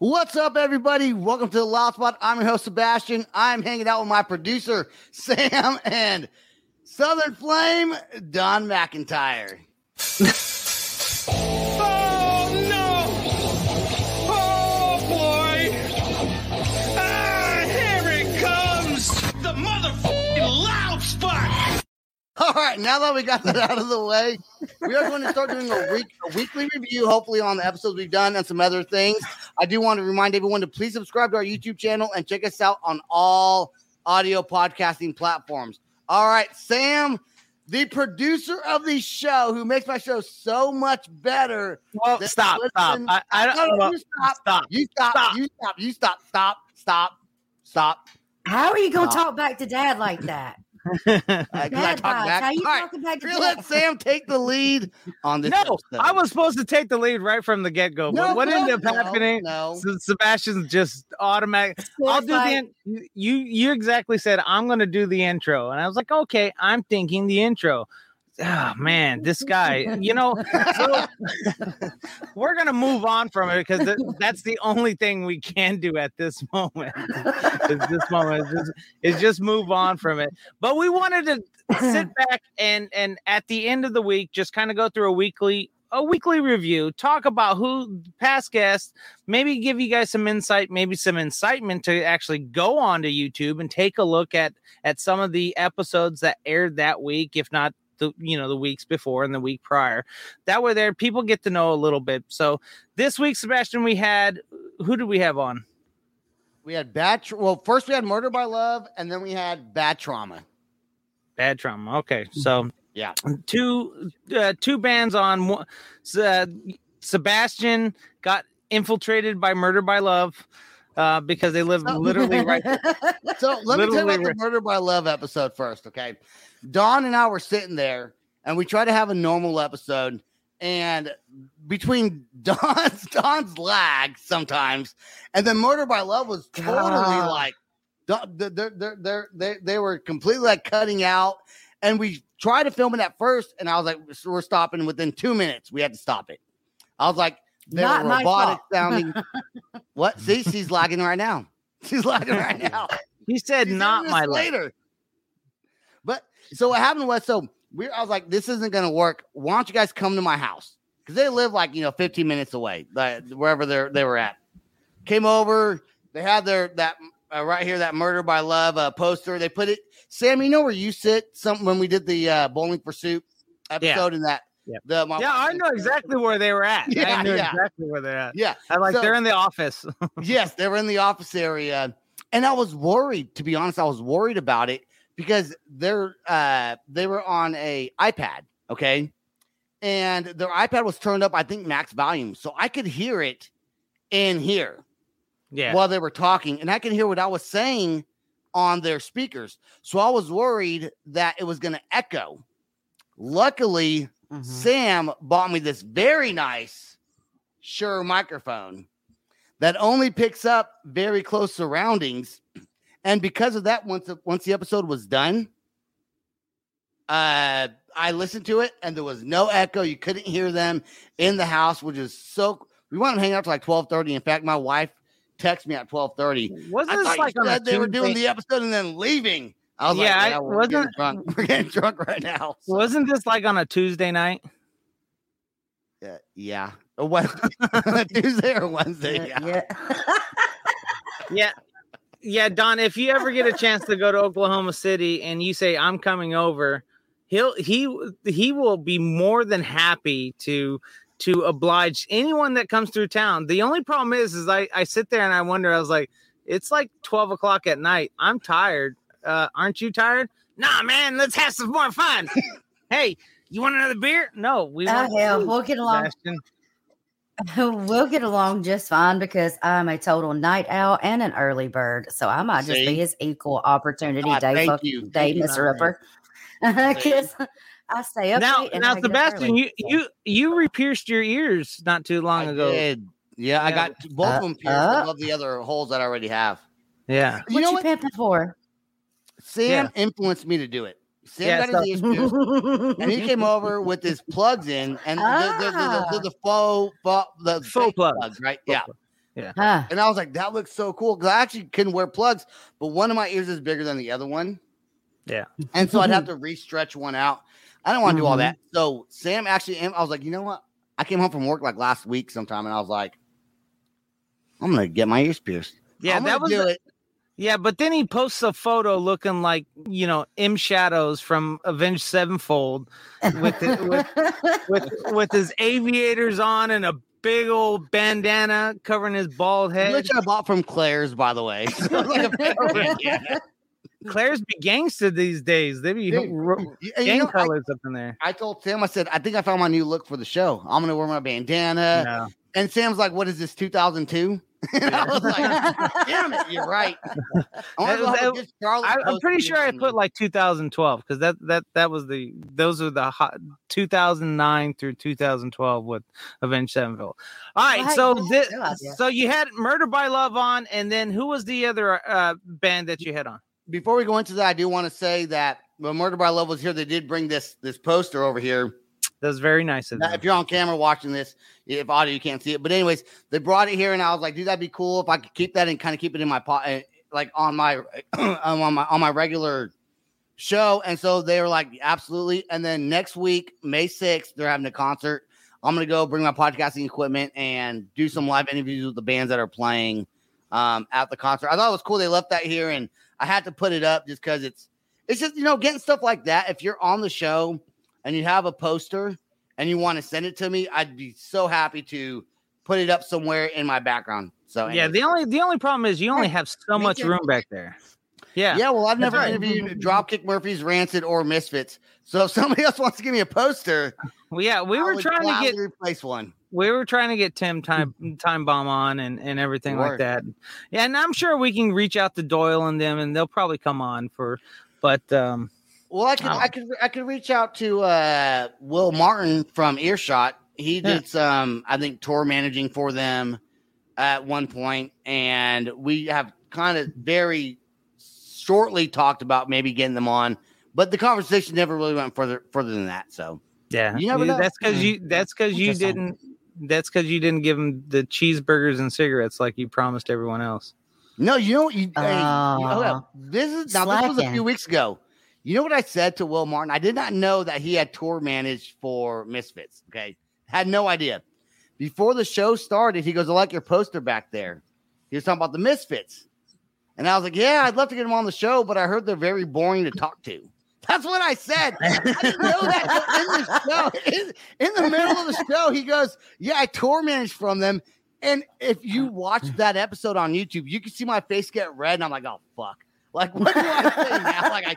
What's up, everybody? Welcome to the Loud Spot. I'm your host, Sebastian. I'm hanging out with my producer, Sam, and Southern Flame, Dawn McIntyre. Oh no! Oh boy! Ah, here it comes! The motherfucking loud spot! All right, now that we got that out of the way, we are going to start doing a week a weekly review, hopefully on the episodes we've done and some other things. I do want to remind everyone to please subscribe to our YouTube channel and check us out on all audio podcasting platforms. All right, Sam, the producer of the show, who makes my show so much better. Well, than stop, stop. I, I don't No, no, well, you stop. stop. You stop. Stop. You stop. You stop. Stop. Stop. Stop. How are you gonna Stop. talk back to dad like that? Uh, 'cause I Dad talk back. How you All right, talking back to we're gonna dad? let Sam take the lead on this. no, episode. I was supposed to take the lead right from the get go. No, But what no, ended up no, happening? No. Sebastian's just automatic. I'll do the in- you. You exactly said I'm going to do the intro, and I was like, okay, I'm thinking the intro. Oh man, this guy, you know, so we're gonna move on from it because th- that's the only thing we can do at this moment. is this moment is just, is just move on from it. But we wanted to sit back and and at the end of the week, just kind of go through a weekly a weekly review, talk about who past guests, maybe give you guys some insight, maybe some incitement to actually go onto YouTube and take a look at at some of the episodes that aired that week, if not the you know the weeks before and the week prior. That way, there people get to know a little bit. So this week, Sebastian, we had who did we have on? We had bad. Well, first we had Murder by Love, and then we had Bad Trauma. Bad trauma. Okay, so Yeah. two uh, two bands on. one- Uh, Sebastian got infiltrated by Murder by Love uh, because they live literally right. So let me tell you about the Murder by Love episode first, okay? Dawn and I were sitting there, and we tried to have a normal episode, and between Dawn's Dawn's lag sometimes, and then Murder by Love was totally God. like, they're they're they're they're they they were completely like cutting out, and we tried to film it at first, and I was like, we're stopping within two minutes. We had to stop it. I was like, they Not robotic sounding. what? See, she's lagging right now. She's lagging right now. He said, "Not my this life." later. But so what happened was so we I was like, this isn't gonna work. Why don't you guys come to my house? Because they live like you know 15 minutes away, like, wherever they they were at. Came over, they had their that uh, right here that murder by love uh, poster. They put it. Sam, you know where you sit? Some when we did the uh, bowling for soup episode in that. Yeah. The, my Yeah, I know exactly where they were at. Yeah, I knew yeah. exactly where they're at. Yeah, I like So- they're in the office. yes, they were in the office area, and I was worried. To be honest, I was worried about it because they're uh they were on a iPad, okay, and their iPad was turned up, I think max volume, so I could hear it in here yeah. while they were talking, and I could hear what I was saying on their speakers. So I was worried that it was going to echo. Luckily, Mhm. Sam bought me this very nice Shure microphone that only picks up very close surroundings. And because of that, once the, once the episode was done, uh, I listened to it and there was no echo. You couldn't hear them in the house, which is so. We wanted to hang out till like twelve thirty. In fact, my wife texted me at twelve thirty. Wasn't I this like a said they were doing the episode and then leaving. I was Yeah, like, I- yeah, we're getting wasn't- drunk. We're getting drunk right now. So, Wasn't this like on a Tuesday night? uh, yeah, Or what? Tuesday or Wednesday? Yeah. yeah. Yeah. Yeah, Dawn, if you ever get a chance to go to Oklahoma City and you say I'm coming over, he'll he he will be more than happy to to oblige anyone that comes through town. The only problem is is I, I sit there and I wonder, I was like, it's like 12 o'clock at night. I'm tired. Uh, aren't you tired? Nah, man, let's have some more fun. hey, you want another beer? No, we Oh want hell, we'll get along. Sebastian. we'll get along just fine because I'm a total night owl and an early bird, so I might just See? be his equal opportunity Ah, day, thank fuck- you. day, Thank you, Mister Ryan. Upper. Because I stay up Now, late and now, I Sebastian, you you you re-pierced your ears not too long I ago. did. Yeah, I Yeah. got both Uh, of them pierced uh. above the other holes that I already have. Yeah. You what know you what? pimping for? Sam influenced me to do it. Sam Yeah, got his ears pierced, and he came over with his plugs in, and the, the, the, the, Ah. the, the faux, faux, the Faux fake plugs. right? Yeah. Huh. And I was like, that looks so cool because I actually couldn't wear plugs, but one of my ears is bigger than the other one. Yeah. And so I'd have to re-stretch one out. I don't want to do all that. So Sam actually, I was like, you know what? I came home from work like last week sometime, and I was like, I'm gonna get my ears pierced. Yeah, I'm that was the- it. Yeah, but then he posts a photo looking like you know M Shadows from Avenged Sevenfold with the, with with with his aviators on and a big old bandana covering his bald head. Which I bought from Claire's, by the way. Like a fake bandana. Claire's be gangster these days. They be Dude, ro- You- you gang know, I, colors up in there. I told Sam, I said, I think I found my new look for the show. I'm gonna wear my bandana. No. And Sam's like, "What is this? 2002?" and I was like, "Damn it, you're right." I wanna That- go have a that- good Charlotte I, I'm pretty sure I put like 2012 because that that that was the those are the hot 2009 through 2012 with Avenged Sevenfold. All right, Well, so this, a good idea. so you had Murder by Love on, and then who was the other uh, band that you had on? Before we go into that, I do want to say that when Murder by Love was here, they did bring this this poster over here. That was very nice of Now, them. if you're on camera watching this, if audio you can't see it, but anyways, they brought it here, and I was like, "Dude, that'd be cool if I could keep that and kind of keep it in my pot, like on my on my on my regular show." And so they were like, "Absolutely." And then next week, May sixth, they're having a concert. I'm gonna go bring my podcasting equipment and do some live interviews with the bands that are playing um, at the concert. I thought it was cool they left that here, and I had to put it up just because it's it's just you know getting stuff like that. If you're on the show and you have a poster and you want to send it to me, I'd be so happy to put it up somewhere in my background. So yeah, the only the only problem is you only have so much room back there. Yeah, yeah, well, I've never right. interviewed Dropkick Murphys, Rancid, or Misfits. So if somebody else wants to give me a poster, well, yeah, we I were trying to get replace one. we were trying to get Tim time time bomb on and and everything like that. Yeah, and I'm sure we can reach out to Doyle and them, and they'll probably come on for. But um, Well, I could, Oh. I could, I could reach out to uh, Will Martin from Earshot. He Yeah. did some, I think, tour managing for them at one point, and we have kind of very shortly talked about maybe getting them on, but the conversation never really went further further than that. So yeah, You never know. that's because you that's because you didn't that's because you didn't give them the cheeseburgers and cigarettes like you promised everyone else. no, you know what? You, hey, you- hold Oh. this is now this was a few weeks ago. You know what I said to Will Martin? I did not know that he had tour managed for Misfits. Okay, had no idea. Before the show started, he goes, "I like your poster back there." He was talking about the Misfits, and I was like, "Yeah, I'd love to get them on the show, but I heard they're very boring to talk to." That's what I said. I didn't know that in the show. In, in the middle of the show, he goes, "Yeah, I tour managed from them." And if you watch that episode on YouTube, you can see my face get red, and I'm like, "Oh fuck!" Like, what do I say now? Like, I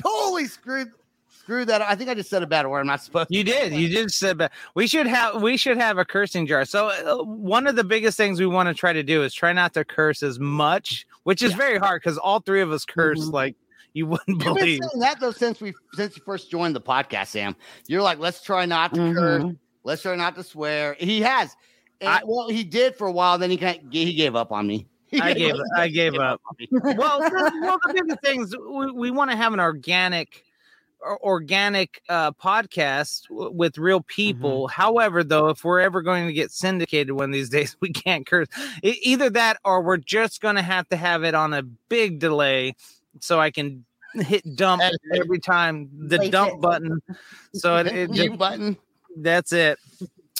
totally screwed screwed that. I think I just said a bad word. I'm not supposed. You did. You did said that. We should have we should have a cursing jar. So uh, one of the biggest things we want to try to do is try not to curse as much, which is very hard because all three of us curse Mhm. like you wouldn't You've been believe. saying that though since we since you first joined the podcast, Sam. You're like, let's try not to curse. Mhm. Let's try not to swear. He has. And, I- well, he did for a while. Then he kind of, he gave up on me. I gave I gave up. Well, one of the biggest things we, we want to have an organic organic uh, podcast w- with real people. However, though, if we're ever going to get syndicated one of these days, we can't curse. E- either that, or we're just going to have to have it on a big delay so I can hit dump every time the Place dump it. button. So it, it just, button. that's it.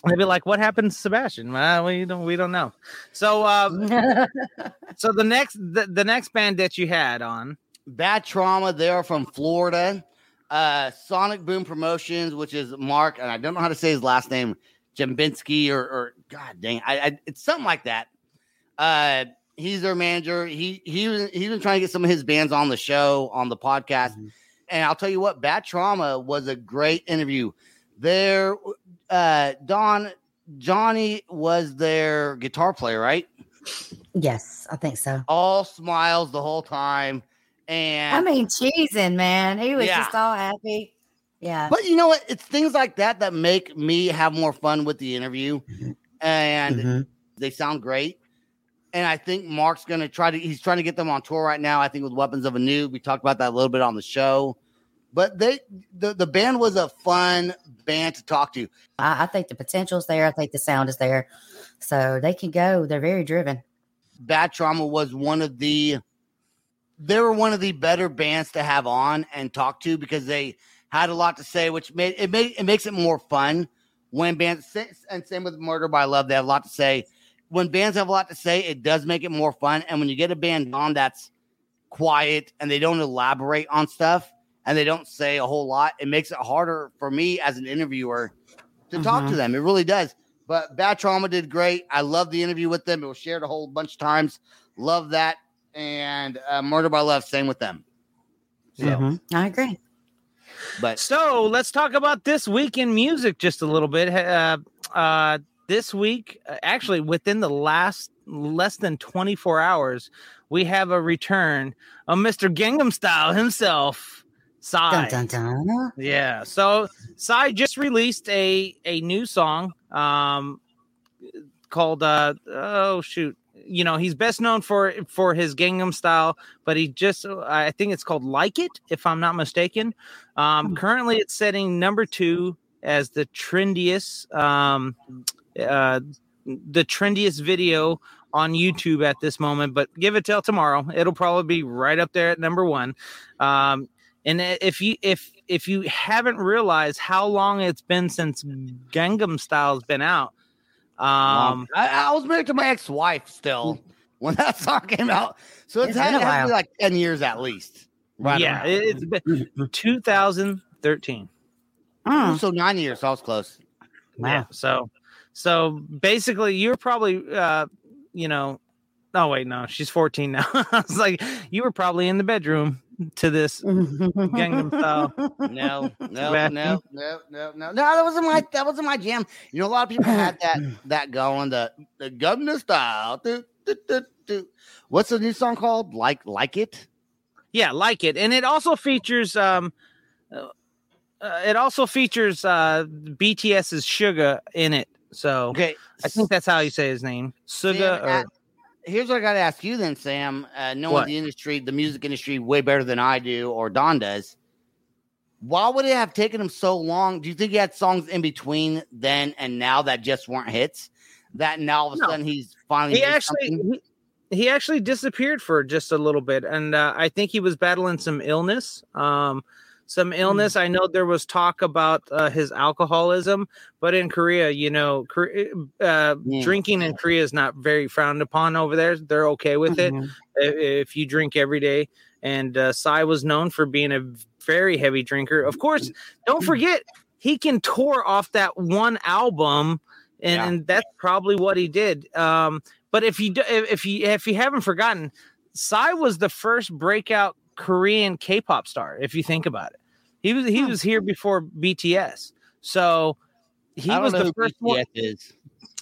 They'd be like, "What happened to Sebastian?" Well, we don't we don't know. So, uh, so the next the, the next band that you had on, Bad Trauma. They are from Florida. Uh, Sonic Boom Promotions, which is Mark, and I don't know how to say his last name, Jambinski or, or God dang, I, I it's something like that. Uh, he's their manager. He he was he's been trying to get some of his bands on the show on the podcast, Mhm. and I'll tell you what, Bad Trauma was a great interview. There, uh, Dawn Johnny was their guitar player, right? yes, I think so. All smiles the whole time, and I mean, cheesing, man. He was Yeah. just all happy. Yeah. But you know what? It's things like that that make me have more fun with the interview, and Mhm. they sound great. And I think Mark's going to try to. He's trying to get them on tour right now. I think with Weapons of Anew, we talked about that a little bit on the show. But they the, the band was a fun band to talk to. I, I think the potential's there. I think the sound is there. So they can go. They're very driven. Bad Trauma was one of the they were one of the better bands to have on and talk to because they had a lot to say, which made it made it makes it more fun when bands and same with Murder by Love, they have a lot to say. When bands have a lot to say, it does make it more fun. And when you get a band on that's quiet and they don't elaborate on stuff and they don't say a whole lot, it makes it harder for me as an interviewer to talk to Mhm. them. It really does. But Bad Trauma did great. I love the interview with them. It was shared a whole bunch of times. Love that. And uh, Murder by Love, same with them. So, Mhm. I agree. but So let's talk about this week in music just a little bit. Uh, uh, this week, uh, actually, within the last less than 24 hours, we have a return of Mr. Gangnam Style himself, Psy. Dun, dun, dun. Yeah. So Psy just released a a new song um called uh oh shoot. You know, he's best known for for his Gangnam style, but he just I think it's called Like It if I'm not mistaken. Um currently it's setting number 2 as the trendiest um uh the trendiest video on YouTube at this moment, but give it till tomorrow. It'll probably be right up there at number 1. Um and if you if if you haven't realized how long it's been since Gangnam Style's been out, um, I, I was married to my ex-wife still when that song came out. So it's, It's had, been a it has to be like 10 years at least. Right yeah, around. it, it's been 2013. Mm. So nine years. I was close. Yeah, so so basically, you're probably uh, you know, oh wait, no, she's 14 now. I was like, you were probably in the bedroom to this Gangnam Style. No, no, no, no, no, no, no. That wasn't my that wasn't my jam. You know, a lot of people had that that going, the the governor style. Do, do, do, do. What's the new song called? Like like it? Yeah, like it, and it also features um, uh, uh, it also features uh BTS's Suga in it. So Okay. I think that's how you say his name, Suga. Sam, Or, uh, here's what I got to ask you then, Sam. Uh, knowing What? the industry, the music industry, way better than I do or Dawn does. Why would it have taken him so long? Do you think he had songs in between then and now that just weren't hits? That now all of a No. sudden he's finally he actually something? he, he actually disappeared for just a little bit and uh, i think he was battling some illness um some illness. I know there was talk about uh, his alcoholism but in korea you know uh, Yeah. drinking in korea is not very frowned upon over there. They're okay with it Mhm. if, if you drink every day. And uh, Psy was known for being a very heavy drinker. Of course don't forget he can tour off that one album and, Yeah. and that's probably what he did. Um but if you do, if if you if you haven't forgotten, Psy was the first breakout Korean K-pop star. If you think about it, he was he Hmm. was here before BTS, so he I was the first one. BTS is.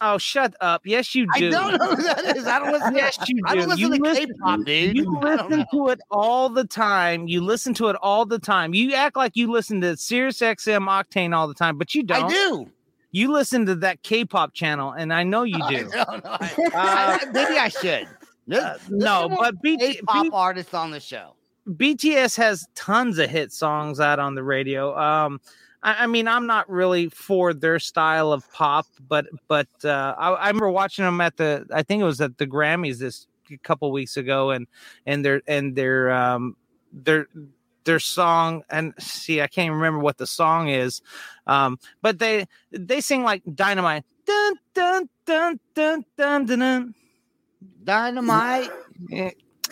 Oh, shut up! Yes, you do. I do. don't know who that is. I don't listen. Yes, you I do. don't listen You to listen- K-pop, dude. You I listen to it all the time. You listen to it all the time. You act like you listen to Sirius XM Octane all the time, but you don't. I do. You listen to that K-pop channel, and I know you I do. don't know. I- I- maybe I should. Uh, no, one but B- K-pop B- artists on the show. BTS has tons of hit songs out on the radio. Um, I, I mean, I'm not really for their style of pop, but but uh, I, I remember watching them at the I think it was at the Grammys this a couple weeks ago, and and their and their um their their song and see I can't even remember what the song is, um, but they they sing like dynamite. Dun dun dun dun dun dun. dun. Dynamite.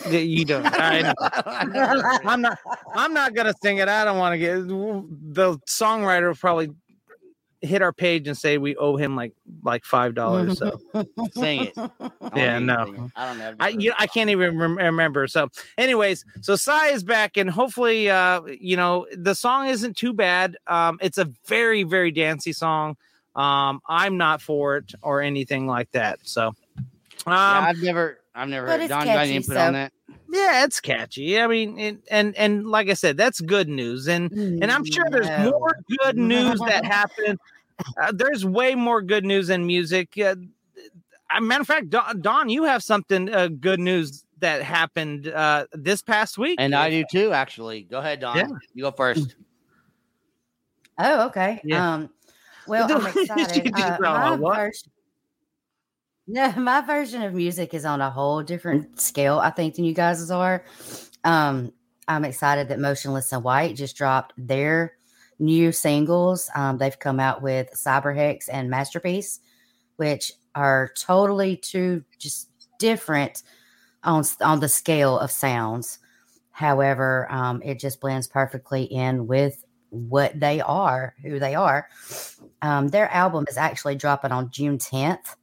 You don't. I know. I'm not. I'm not gonna sing it. I don't want to get the songwriter will probably hit our page and say we owe him like like five dollars. So Sing it. I Yeah, no. I don't know. I you, I can't even rem- remember. So, anyways, so Psy is back, and hopefully, uh, you know, the song isn't too bad. Um, it's a very very dancey song. Um, I'm not for it or anything like that. So, um, yeah, I've never, I've never But heard. Dawn, you got any catchy, input so- on that? yeah, it's catchy. I mean, it, and and like I said, that's good news. And and I'm sure there's No. more good news that happened. Uh, there's way more good news in music. Uh, matter of fact, Dawn, Dawn, you have something uh, good news that happened uh, this past week. And I do too, actually. Go ahead, Dawn. Yeah. You go first. Oh, okay. Yeah. Um, well, I'm excited. Uh, my "What?" No, my version of music is on a whole different scale, I think, than you guys' are. Um, I'm excited that Motionless In White just dropped their new singles. Um, they've come out with Cyberhex and Masterpiece, which are totally two just different on on the scale of sounds. However, um, it just blends perfectly in with what they are, who they are. Um, their album is actually dropping on June 10th.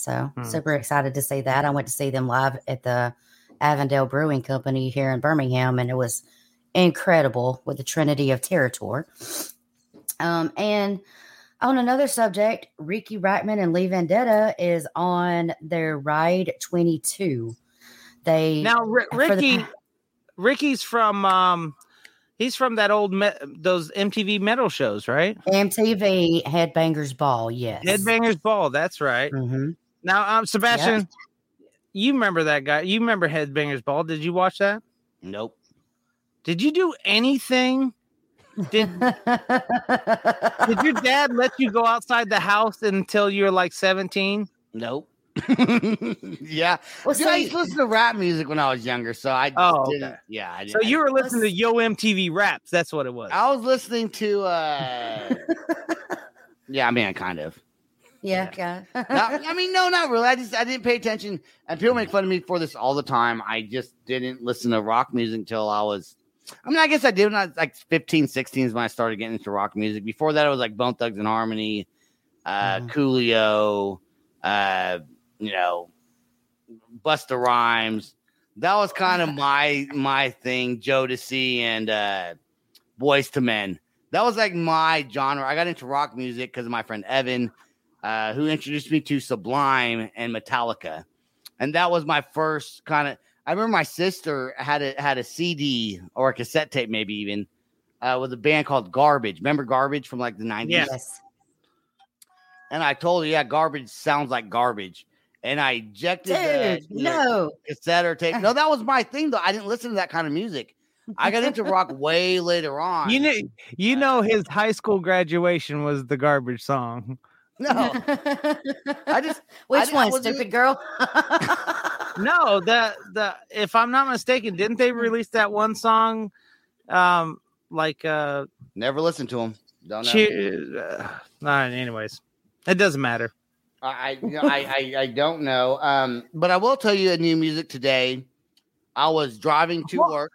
So Hmm. super excited to see that. I went to see them live at the Avondale Brewing Company here in Birmingham, and it was incredible with the Trinity of Terror. Um, and on another subject, Riki Rachtman and Lee Vendetta is on their Ride 22. They Now, for the Riki, Riki's from um, he's from that old me- those MTV metal shows, right? MTV Headbangers Ball, yes. Headbangers Ball. That's right. Mhm. Now, um, Sebastian, you remember that guy? You remember Headbangers Ball? Did you watch that? Nope. Did you do anything? Did Did your dad let you go outside the house until you were like seventeen? Nope. yeah. well, Dude, I used to listen to rap music when I was younger, so I just Oh, didn't. Yeah, I didn't. So you were listening to Yo MTV Raps. That's what it was. I was listening to. uh Yeah, I mean, kind of. Yeah, okay. No, I mean, no, not really. I just I didn't pay attention, and people make fun of me for this all the time. I just didn't listen to rock music until I was. I mean, I guess I did when I was like 15, 16 is when I started getting into rock music. Before that, it was like Bone Thugs and Harmony, uh, Mhm. Coolio, uh, you know, Busta Rhymes. That was kind of my my thing. Jodeci and uh, Boyz II Men. That was like my genre. I got into rock music because of my friend Evan uh, who introduced me to Sublime and Metallica, and that was my first kind of. I remember my sister had a had a CD or a cassette tape, maybe even, uh, with a band called Garbage. Remember Garbage from like the nineties? Yes. And I told her, yeah, Garbage sounds like garbage, and I ejected the, Dude, the no. cassette or tape. No, that was my thing though. I didn't listen to that kind of music. I got into rock way later on. You know, you know, his high school graduation was the garbage song. No, I just Which I one, wasn't- stupid girl? No, the the if I'm not mistaken, didn't they release that one song, um, like uh, never listen to them. Don't know. cheer, uh, uh, anyways, it doesn't matter. I I, you know, I I I don't know. Um, but I will tell you a new music today. I was driving to What? work.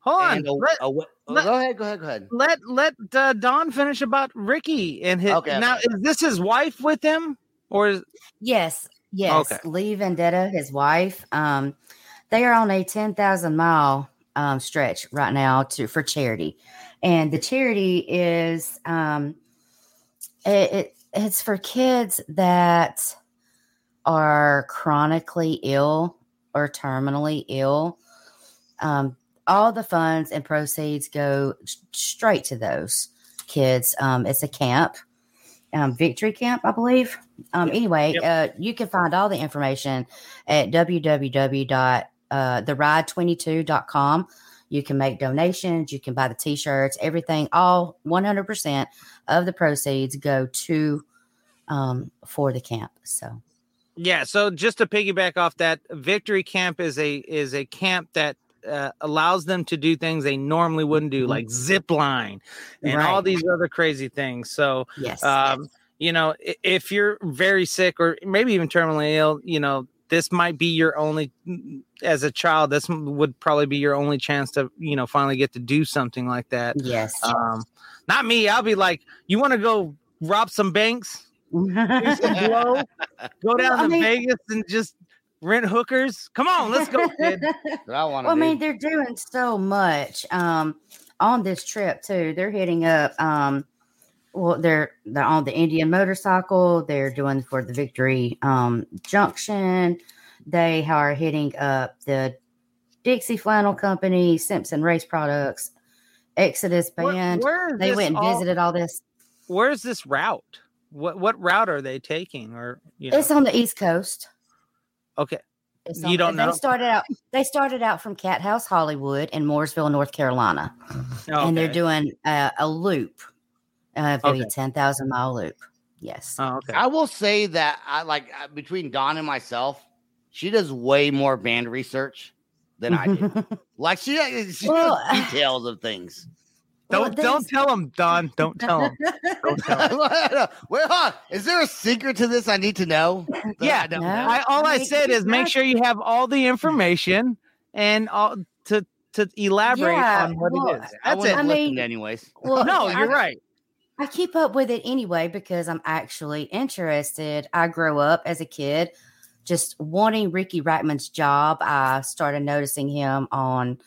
Hold on, and a- let a- let- go ahead. Go ahead. Go ahead. let let uh, Dawn finish about Riki and his. Okay, now, is this his wife with him, or is yes, yes. Okay. Lee Vendetta, his wife. Um, they are on a ten thousand mile um stretch right now to for charity, and the charity is um, it, it it's for kids that are chronically ill or terminally ill. Um, all the funds and proceeds go straight to those kids. Um, it's a camp, um, Victory Camp, I believe. Um, anyway, uh, you can find all the information at www.theride22.com. You can make donations, you can buy the t shirts, everything, all 100% of the proceeds go to um, for the camp. So, Yeah, so just to piggyback off that, Victory Camp is a is a camp that uh, allows them to do things they normally wouldn't do, like zip line and all these other crazy things. So, yes. um, you know, if you're very sick or maybe even terminally ill, you know, this might be your only as a child. This would probably be your only chance to, you know, finally get to do something like that. yes. Um, not me. I'll be like, you want to go rob some banks? do some blow, go down to mean- Vegas and just rent hookers. Come on, let's go, kid. I want to Well, I do. mean, they're doing so much um, on this trip too. They're hitting up. Um, well, they're they're on the Indian motorcycle. They're doing for the Victory um, Junction. They are hitting up the Dixie Flannel Company, Simpson Race Products, Exodus Where- Band. they went and all- visited all this. Where's this route? What what route are they taking? Or you know, It's on the East Coast. Okay, It's You don't know? They started out. They started out from Cat House Hollywood in Mooresville, North Carolina. and they're doing uh, a loop Uh, maybe Okay. ten thousand mile loop. Yes. Oh, okay. I will say that I like uh, between Dawn and myself, she does way more band research than I do. like she, uh, she Well, details of things. Well, Don't don't tell him, Dawn. Don't tell him. Don't tell him. Wait, hold on. Is there a secret to this I need to know? Yeah, I no. I, all I I said is make sure you have all the information and all to to elaborate Yeah, on what well, it is. That's wouldn't it. I mean- anyways. well, no, you're right. I keep up with it anyway because I'm actually interested. I grew up as a kid just wanting Riki Rachtman's job. I started noticing him on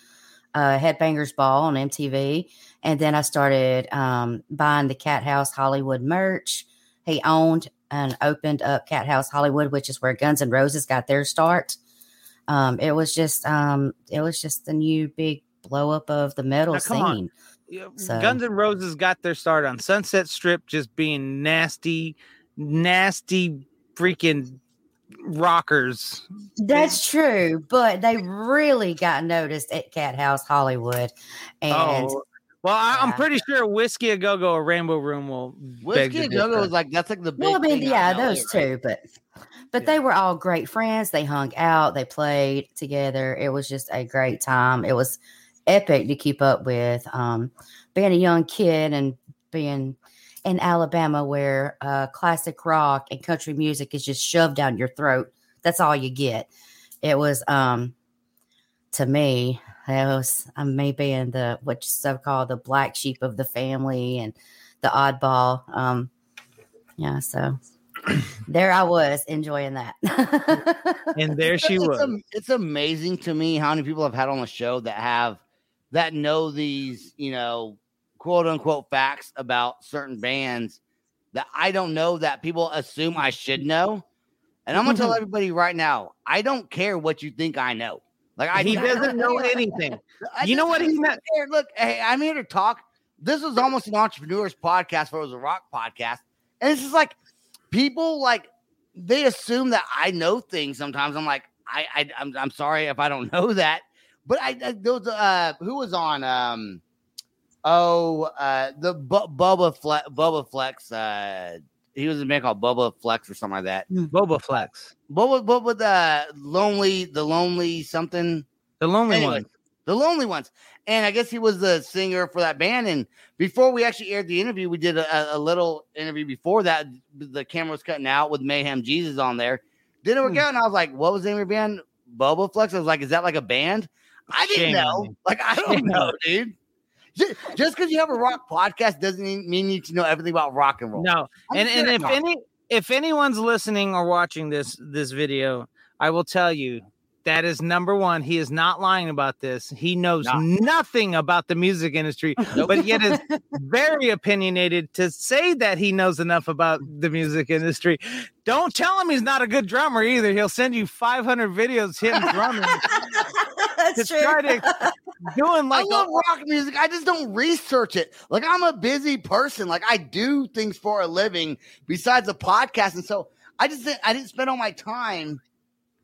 uh, Headbangers Ball on MTV. And then I started um, buying the Cat House Hollywood merch. He owned and opened up Cat House Hollywood, which is where Guns N' Roses got their start. Um, it was just um, it was just the new big blow up of the metal Now, scene. So- Guns N' Roses got their start on Sunset Strip, just being nasty, nasty, freaking rockers. That's true, but they really got noticed at Cat House Hollywood, and oh, well, I, I'm pretty sure Whiskey a Go Go or Rainbow Room will. Whiskey to and Go Go differ. was like that's like the big. well, I mean, thing yeah, out in LA, those right? two, but but Yeah. they were all great friends. They hung out, they played together. It was just a great time. It was epic to keep up with. Um, being a young kid and being in Alabama, where uh, classic rock and country music is just shoved down your throat. That's all you get. It was um to me, it was um, me being the what so called the black sheep of the family and the oddball. Um, yeah, so there I was enjoying that. And there she it's, was. am- it's amazing to me how many people I've had on the show that have that know these, you know, quote unquote facts about certain bands that I don't know that people assume I should know. And I'm gonna tell everybody right now, I don't care what you think I know. Like I he doesn't know anything. You know what he meant-. Look, hey, I'm here to talk. This is almost an entrepreneur's podcast, but it was a rock podcast, and it's just like people like they assume that I know things. Sometimes I'm like, I, I I'm, I'm sorry if I don't know that, but I, I those uh who was on um oh uh the Bu- Bubba Flex Bubba Flex uh he was a band called Bubba Flex or something like that. Boba Flex, Bubba Bubba the lonely the lonely something the lonely Anyway, one. the lonely ones. And I guess he was the singer for that band. And before we actually aired the interview, we did a, a little interview before that. The camera was cutting out with Mayhem Jesus on there. Didn't work Hmm. out. And I was like, what was the name of your band? Boba Flex. I was like, is that like a band? I didn't Shame know. Like, I don't Shame know, dude. Ju- Just because you have a rock podcast doesn't mean mean you need to know everything about rock and roll. No, I'm and and if talk. any if anyone's listening or watching this this video, I will tell you that is number one. He is not lying about this. He knows No. nothing about the music industry, but yet is very opinionated to say that he knows enough about the music industry. Don't tell him he's not a good drummer either. He'll send you 500 videos him drumming, That's to try to- doing like I love rock music. I just don't research it. Like I'm a busy person. Like I do things for a living besides a podcast, and so I just didn't, I didn't spend all my time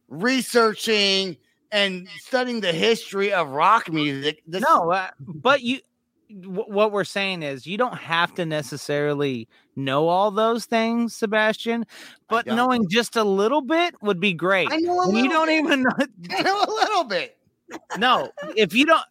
researching and studying the history of rock music. This- no, uh, but you. What we're saying is, you don't have to necessarily know all those things, Sebastian. But knowing just a little bit would be great. I know a And you don't bit. even know. Know a little bit. No, if you don't.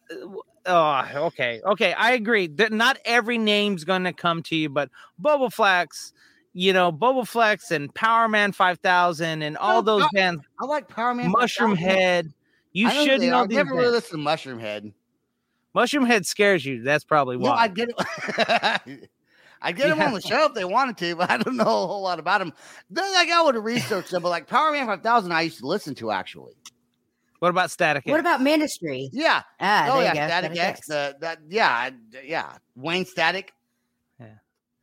Oh, okay, okay. I agree that not every name's gonna come to you, but Boba Flex, you know, Boba Flex and Power Man Five Thousand and all No, those no, bands, I like Power Man. Mushroom 5000. Head. You I should know I've never really listened to Mushroom Head. Mushroom Head scares you. That's probably No, why. I get it. I get them Yeah. on the show if they wanted to, but I don't know a whole lot about them. Then like I would have researched them, but like Power Man 5000, I used to listen to actually. What about Static? X? what about ministry? Yeah. Ah, oh yeah, go. Static Static X. X. The, that yeah, yeah. Wayne Static. Yeah.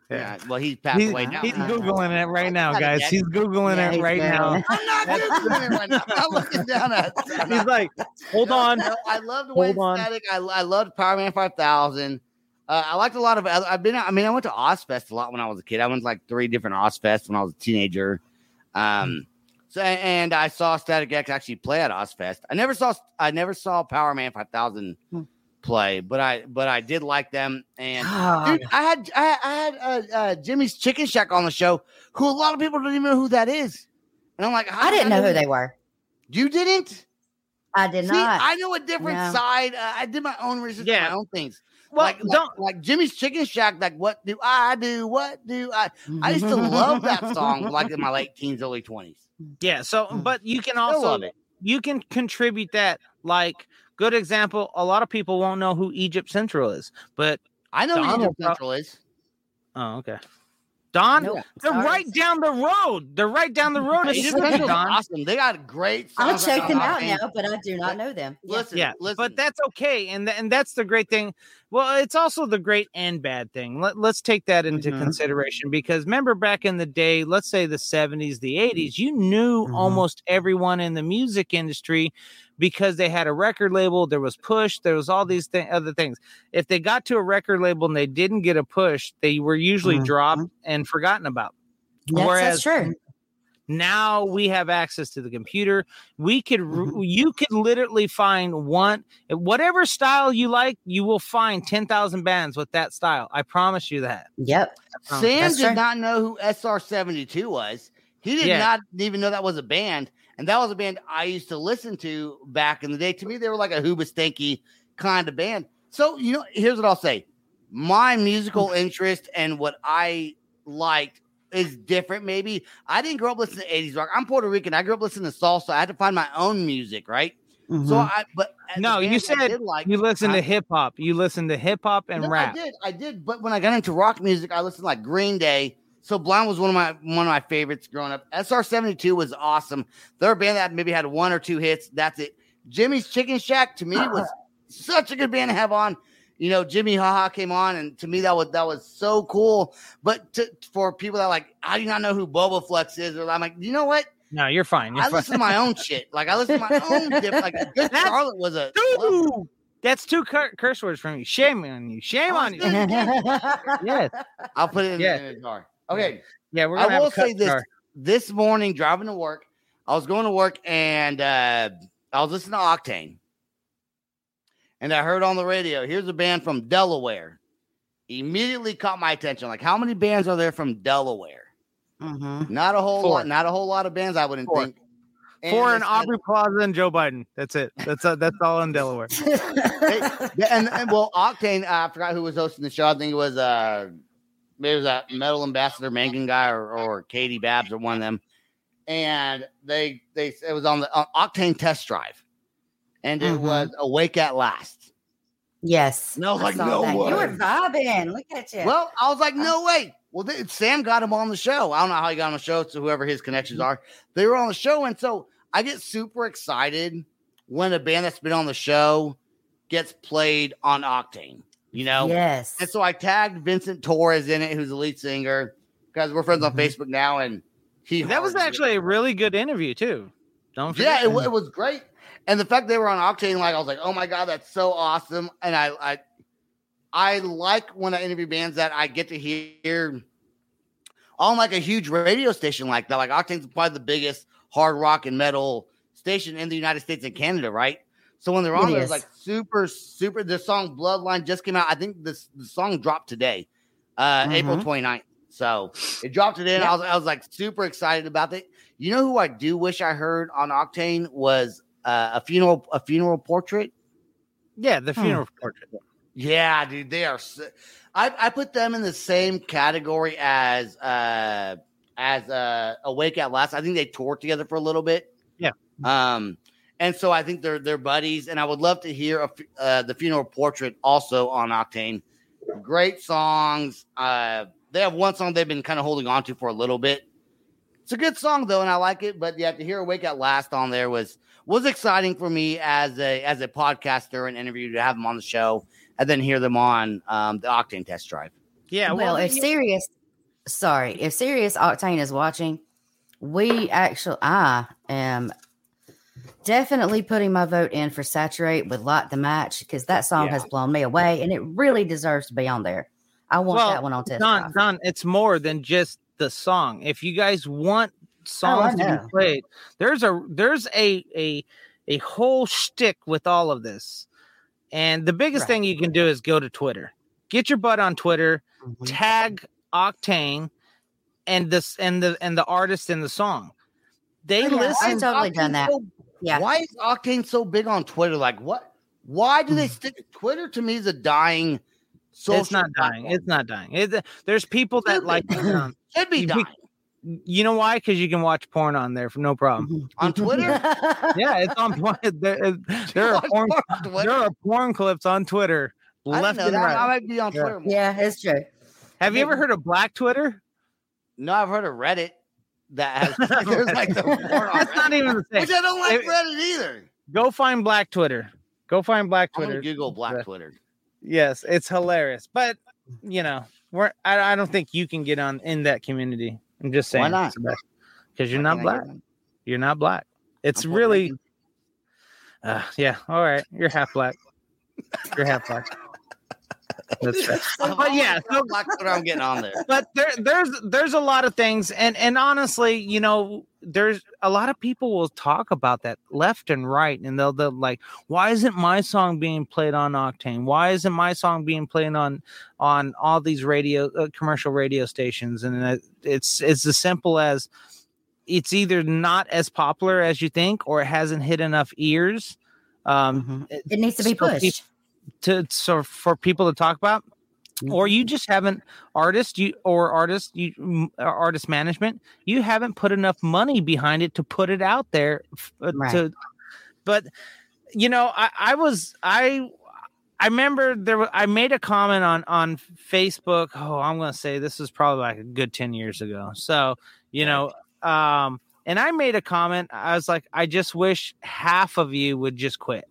Yeah. Well, he's passed He's, away now. he's googling it right now, Static guys. X. He's googling Yeah, it he's right now. I'm not googling it right now. I'm not looking down at. I'm He's like, hold No, on. no, I loved Hold Wayne on. Static. I, I loved Power Man 5000. Uh, I liked a lot of other. I've been. I mean, I went to Ozzfest a lot when I was a kid. I went to like three different Ozzfests when I was a teenager. Um, so and I saw Static X actually play at Ozzfest. I never saw. I never saw Power Man 5000 Hmm. play, but I but I did like them. And God. dude, I had I, I had uh, uh, Jimmie's Chicken Shack on the show, who a lot of people don't even know who that is. And I'm like, how I did didn't know who they were. You didn't? I did See, not. I know a different No. side. Uh, I did my own research, Yeah. my own things. Well, like, like, don't like Jimmie's Chicken Shack. Like, what do I do? What do I? I used to love that song, like in my late teens, early twenties. Yeah. So, Mm. but you can also you can contribute that. Like, good example. A lot of people won't know who Egypt Central is, but I know who Donald Egypt Trump- Central is. oh, okay. Dawn, Nope, they're sorry. right down the road. They're right down the road. Dawn. Awesome. They got great. I'll check them out now, but I do not know them. Listen, yeah, listen. but that's okay, and th- and that's the great thing. Well, it's also the great and bad thing. Let, let's take that into Mhm. consideration because remember back in the day, let's say the seventies, the eighties, you knew Mhm. almost everyone in the music industry because they had a record label. There was push. There was all these th- other things. If they got to a record label and they didn't get a push, they were usually Mhm. dropped and forgotten about. Yes, Whereas that's true. Now we have access to the computer we could Mhm. you could literally find one whatever style you like you will find 10,000 bands with that style i promise you that Yep. Sam That's did true. not know who SR72 was. He did Yeah. not even know that was a band. And that was a band I used to listen to back in the day. To me, they were like a Hoobastanky kind of band. So, you know, here's what I'll say my musical interest and what I liked is different, maybe. I didn't grow up listening to 80s rock. I'm Puerto Rican. I grew up listening to salsa. I had to find my own music, right? So, Mhm. I, but No, you bands I said did like, you listen to hip hop you listen to hip hop and no, rap I did, I did. But when I got into rock music, I listened to like Green Day. Sublime was one of my one of my favorites growing up. SR72 was awesome. They're a band that maybe had one or two hits. That's it. Jimmie's Chicken Shack to me was such a good band to have on. You know, Jimi HaHa came on, and to me that was that was so cool. But to, for people that are like, I do not know who Boba Flex is, or I'm like, you know what? no you're fine you're I fine. listen to my own shit. Like I listen to my own different. Like Good That's- Charlotte was a that's two cur- curse words from you shame on you shame on you yes I'll put it in, in the jar. Okay. yeah we're I will say this: jar. this morning driving to work, I was going to work and uh, I was listening to Octane, and I heard on the radio, "Here's a band from Delaware." Immediately caught my attention. Like, how many bands are there from Delaware? Mhm. Not a whole Four. lot. Not a whole lot of bands. I wouldn't Four. think. Four they in Aubrey Plaza and Joe Biden. That's it. That's uh, that's all in Delaware. Yeah, and, and well, Octane, uh, I forgot who was hosting the show. I think it was uh maybe it was that metal ambassador Mangin guy or, or Katie Babs or one of them. And they they it was on the on Octane test drive. And it Mhm. was Awake at Last. yes. And I was like, no that. You were way. vibing. Look at you. Well, I was like, no way. Well, they, Sam got him on the show. I don't know how he got on the show, so whoever his connections are, they were on the show. And so I get super excited when a band that's been on the show gets played on Octane, you know? yes. And so I tagged Vincent Torres in it, who's the lead singer, because we're friends on Mhm. Facebook now. And he That was hard- actually a really good interview too. Don't yeah, it, wa- it was great. And the fact they were on Octane, like I was like, oh my god, that's so awesome. And I, I, I like when I interview bands that I get to hear on like a huge radio station like that. Like Octane's probably the biggest hard rock and metal station in the United States and Canada, right? So when they're on It there, it's like super, super. The song Bloodline just came out. I think this the song dropped today, uh, April Mhm. 29th. So it dropped today, and I was I was like super excited about it. You know who I do wish I heard on Octane was uh, a funeral a funeral portrait. yeah, the Hmm. funeral portrait. Yeah, dude, they are. I I put them in the same category as uh as uh Awake at Last. I think they toured together for a little bit. Yeah. Um, and so I think they're they're buddies, and I would love to hear a, uh, the funeral portrait also on Octane. Great songs. Uh, they have one song they've been kind of holding on to for a little bit. It's a good song though, and I like it. But yeah, to hear Awake at Last on there was was exciting for me as a as a podcaster and interview to have them on the show and then hear them on um, the Octane test drive. Yeah, well, well, if you- Sirius, sorry, if Sirius Octane is watching, we actually, I am definitely putting my vote in for Saturate with Light the Match because that song Yeah. has blown me away and it really deserves to be on there. I want Well, that one on test. Dawn, drive. Dawn, it's more than just the song. If you guys want songs to be played, there's a there's a a a whole shtick with all of this. And the biggest Right. thing you can do is go to Twitter. Get your butt on Twitter, Mm-hmm. tag Octane and this and the and the artist in the song. They Oh, yeah, listen. I've totally done that. so- Yeah. Why is Octane so big on Twitter? Like, what? Why do they Hmm. stick? Twitter to me is a dying. Social it's not dying. platform. It's not dying. It, there's people that Should like be. um, should be dying you know why? Because you can watch porn on there for no problem. Mm-hmm. on Twitter. yeah, it's on porn. There, uh, there are porn. porn Twitter? There are porn clips on Twitter, I didn't left know and that. I might be on Yeah. Twitter. more. yeah, it's true. Have you ever heard of Black Twitter? No, I've heard of Reddit that has there's like the porn That's not even the same. which I don't like If- Reddit either. Go find Black Twitter. Go find Black I'm Twitter. Google Black Yeah. Twitter. Yes, it's hilarious. But you know, we're I, I don't think you can get on in that community. I'm just saying. Why not? Because you're Why not black. You're not black. It's I'm really uh, yeah. All right, you're half black. You're half black. That's right. But yeah, so Black Twitter, I'm getting on there. but there there's there's a lot of things and and honestly you know there's a lot of people will talk about that left and right and they'll they'll like why isn't my song being played on octane why isn't my song being played on on all these radio uh, commercial radio stations and it- it's it's as simple as it's either not as popular as you think or it hasn't hit enough ears um Mhm. It needs to be so peop- pushed. To so for people to talk about? Or you just haven't artist you or artist you or artist management you haven't put enough money behind it to put it out there uh, Right. to but you know i i was i i remember there i made a comment on on facebook oh i'm gonna say this was probably like a good 10 years ago. So you know um and i made a comment i was like i just wish half of you would just quit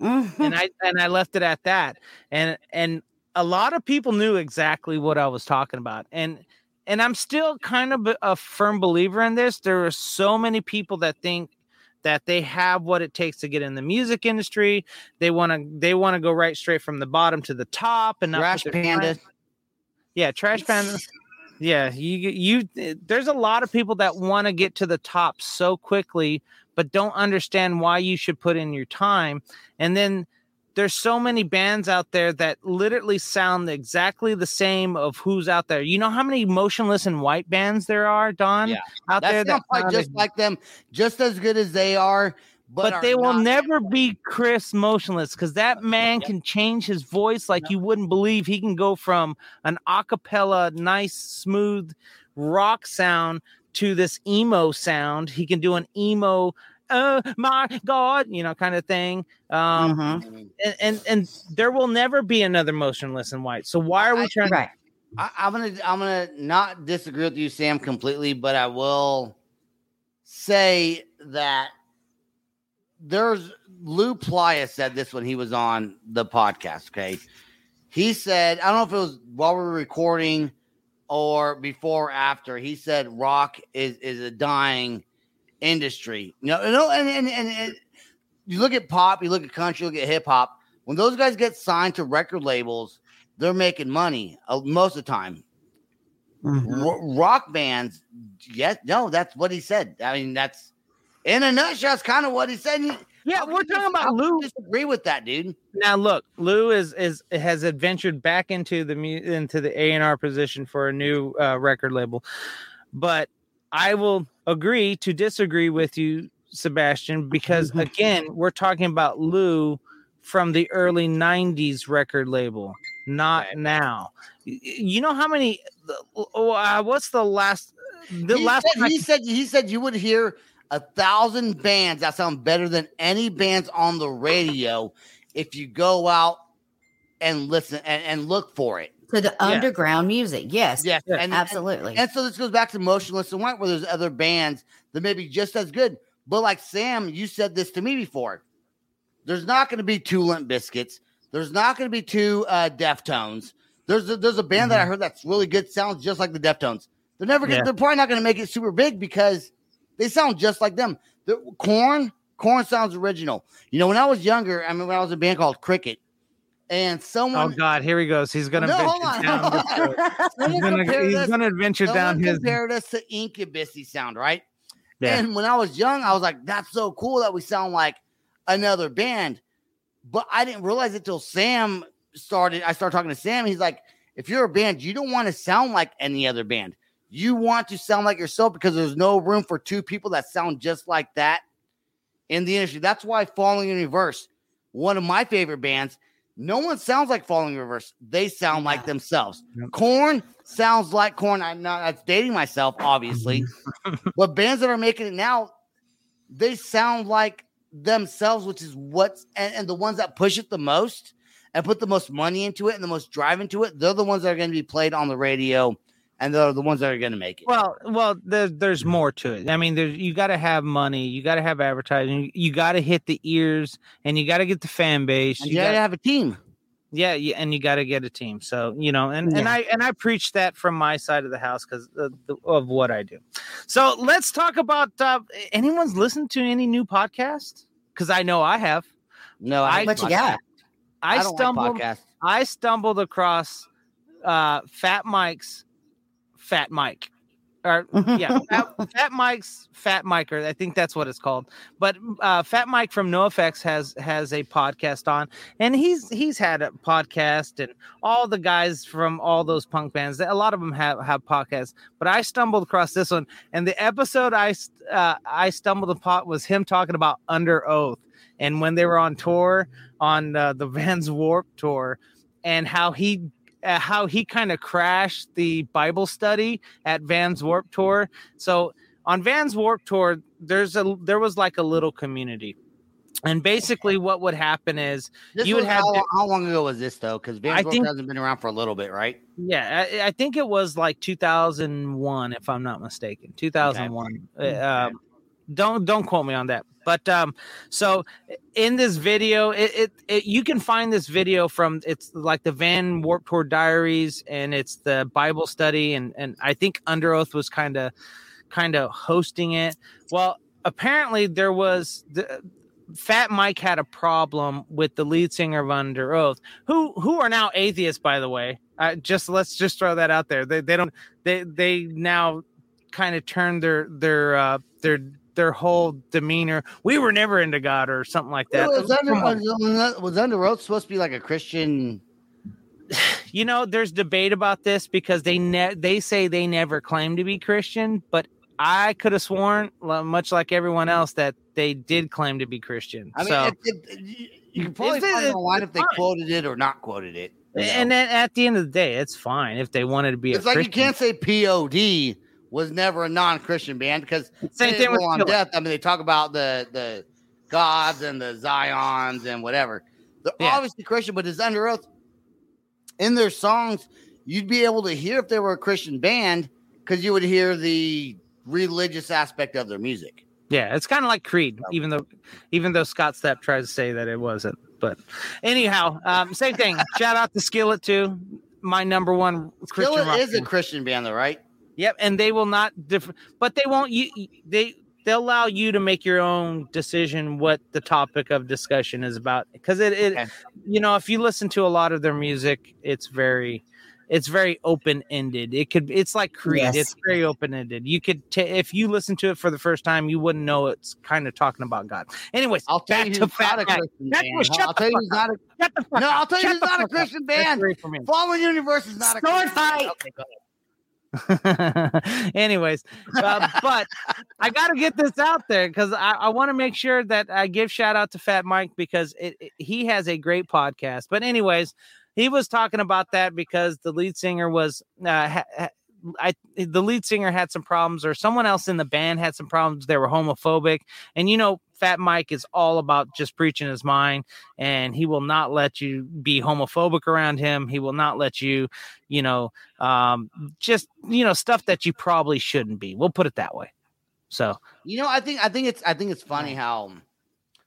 And I and I left it at that. And and a lot of people knew exactly what I was talking about. And and I'm still kind of a- firm believer in this. There are so many people that think that they have what it takes to get in the music industry. They want to they want to go right straight from the bottom to the top and not Trash Panda. time- Yeah, trash panda. Yeah, you you there's a lot of people that want to get to the top so quickly but don't understand why you should put in your time. And then there's so many bands out there that literally sound exactly the same of who's out there. You know how many Motionless In White bands there are, Dawn? Yeah. out there That sound just like them, just as good as they are, but, but, they will never be Chris Motionless because that man can change his voice like you wouldn't believe. He can go from an acapella, nice, smooth rock sound to this emo sound. He can do an emo, oh my god, you know, kind of thing. Um, Mhm. and, and and there will never be another Motionless In White. So why are we I- trying? Right. I, I'm gonna I'm gonna not disagree with you, Sam, completely, but I will say that there's Lou Playa said this when he was on the podcast. Okay, he said I don't know if it was while we were recording or before or after. He said rock is is a dying industry. You know, you know, and and, and, and you look at pop, you look at country, you look at hip hop. When those guys get signed to record labels, they're making money uh, most of the time. Mhm. Ro- rock bands, yes, no, that's what he said. I mean, that's in a nutshell. That's kind of what he said. You- Yeah, we're talking dis- about how can Lou. Disagree with that, dude. Now look, Lou is is has adventured back into the into the A and R position for a new uh, record label, but I will agree to disagree with you, Sebastian, because again, we're talking about Lou from the early '90s record label, not Right. now. Y- y- You know how many? Uh, what's the last? The he, last said, time I- he said he said you would hear a thousand bands that sound better than any bands on the radio if you go out and listen and, and look for it. To the underground music. Yes. Yes, Yeah, and, Absolutely. And so this goes back to Motionless In White, where there's other bands that may be just as good. But like Sam, you said this to me before. There's not going to be two Limp Bizkits. There's not going to be two uh, Deftones. There's a, there's a band that I heard that's really good, sounds just like the Deftones. They're never gonna, Yeah. they're probably not going to make it super big because they sound just like them. The Korn, Korn sounds original. You know, when I was younger, I mean, when I was in a band called Cricket, and someone. oh God, here he goes. He's gonna No, hold on, down. hold on. He's gonna, he's us- gonna adventure down someone his. compared us to Incubusy sound, right? Yeah. And when I was young, I was like, that's so cool that we sound like another band. But I didn't realize it till Sam started. I started talking to Sam. He's like, if you're a band, you don't want to sound like any other band. You want to sound like yourself because there's no room for two people that sound just like that in the industry. That's why Falling in Reverse, one of my favorite bands, no one sounds like Falling in Reverse. They sound like themselves. Yep. Korn sounds like Korn. I'm not that's dating myself, obviously. Mm-hmm. but bands that are making it now, they sound like themselves, which is what's and, and the ones that push it the most and put the most money into it and the most drive into it, they're the ones that are going to be played on the radio and they're the ones that are going to make it. Well, well, there, there's more to it. I mean, there's you got to have money, you got to have advertising, you got to hit the ears, and you got to get the fan base. and You you got to have a team. yeah, yeah, and you got to get a team. So you know, and and I and I preach that from my side of the house because of, of what I do. So let's talk about. Uh, anyone's listened to any new podcast? Because I know I have. No, I- hate What you got? I, I stumbled. like. I stumbled across uh, Fat Mike's Fat Mike. Or yeah, Fat, Fat Mike's Fat Miker. I think that's what it's called. But uh, Fat Mike from NoFX has has a podcast on, and he's he's had a podcast, and all the guys from all those punk bands. A lot of them have have podcasts. But I stumbled across this one, and the episode I uh, I stumbled upon was him talking about Underoath, and when they were on tour on uh, the Vans Warp tour, and how he uh, how he kind of crashed the Bible study at Vans Warp Tour. So on Vans Warp Tour, there's a there was like a little community, and basically what would happen is This You would have how, how long ago was this though? Because Van I Gogh think- hasn't been around for a little bit, right? yeah, I, I think it was like 2001 if I'm not mistaken. 2001. Uh, um, don't don't quote me on that. But um, so in this video, it, it, it you can find this video from it's like the Van Warp Tour Diaries, and it's the Bible study, and and I think Underoath was kind of kind of hosting it. Well, apparently there was the. Fat Mike had a problem with the lead singer of Underoath, who who are now atheists, by the way. Uh, just let's just throw that out there. They they don't they they now kind of turn their their uh, their their whole demeanor. We were never into God or something like that. was, under, was, was Underoath supposed to be like a Christian? you know, there's debate about this because they ne- they say they never claimed to be Christian, but I could have sworn, much like everyone else, that they did claim to be Christian. I mean, so, it, it, you- can probably find it online if they fine. quoted it or not quoted it. you know? and then at the end of the day, it's fine if they wanted to be. it's like Christian. you can't say POD was never a non-Christian band because Same thing with on death. I mean, they talk about the the gods and the Zions and whatever. They're Yeah. obviously Christian, but it's under oath. In their songs, you'd be able to hear if they were a Christian band because you would hear the religious aspect of their music. Yeah, it's kind of like Creed, even though even though Scott Stapp tries to say that it wasn't. But anyhow, um, same thing. Shout out to Skillet too, my number one Christian Skillet is a. Christian band, though, right? Yep, and they will not differ, but they won't. You they they'll allow you to make your own decision what the topic of discussion is about because it, it Okay. you know if you listen to a lot of their music, it's very it's very open ended. It could it's like Creed. Yes. It's very open ended. You could ta if you listen to it for the first time, you wouldn't know it's kind of talking about God. Anyways, I'll tell you to Fat not a Christian band. I'll tell you fuck not a Shut the fuck no. I'll tell you who's not a. Christian band. Fallen Universe is not a Sword Christian band. fight. Okay, go ahead. Anyways, uh, but I got to get this out there because I, I want to make sure that I give shout out to Fat Mike because it, it- he has a great podcast. But anyways, he was talking about that because the lead singer was uh, ha- I the lead singer had some problems or someone else in the band had some problems. They were homophobic, and you know. Fat Mike is all about just preaching his mind, and he will not let you be homophobic around him. He will not let you, you know, um, just you know stuff that you probably shouldn't be. We'll put it that way. So You know, I think I think it's I think it's funny how um,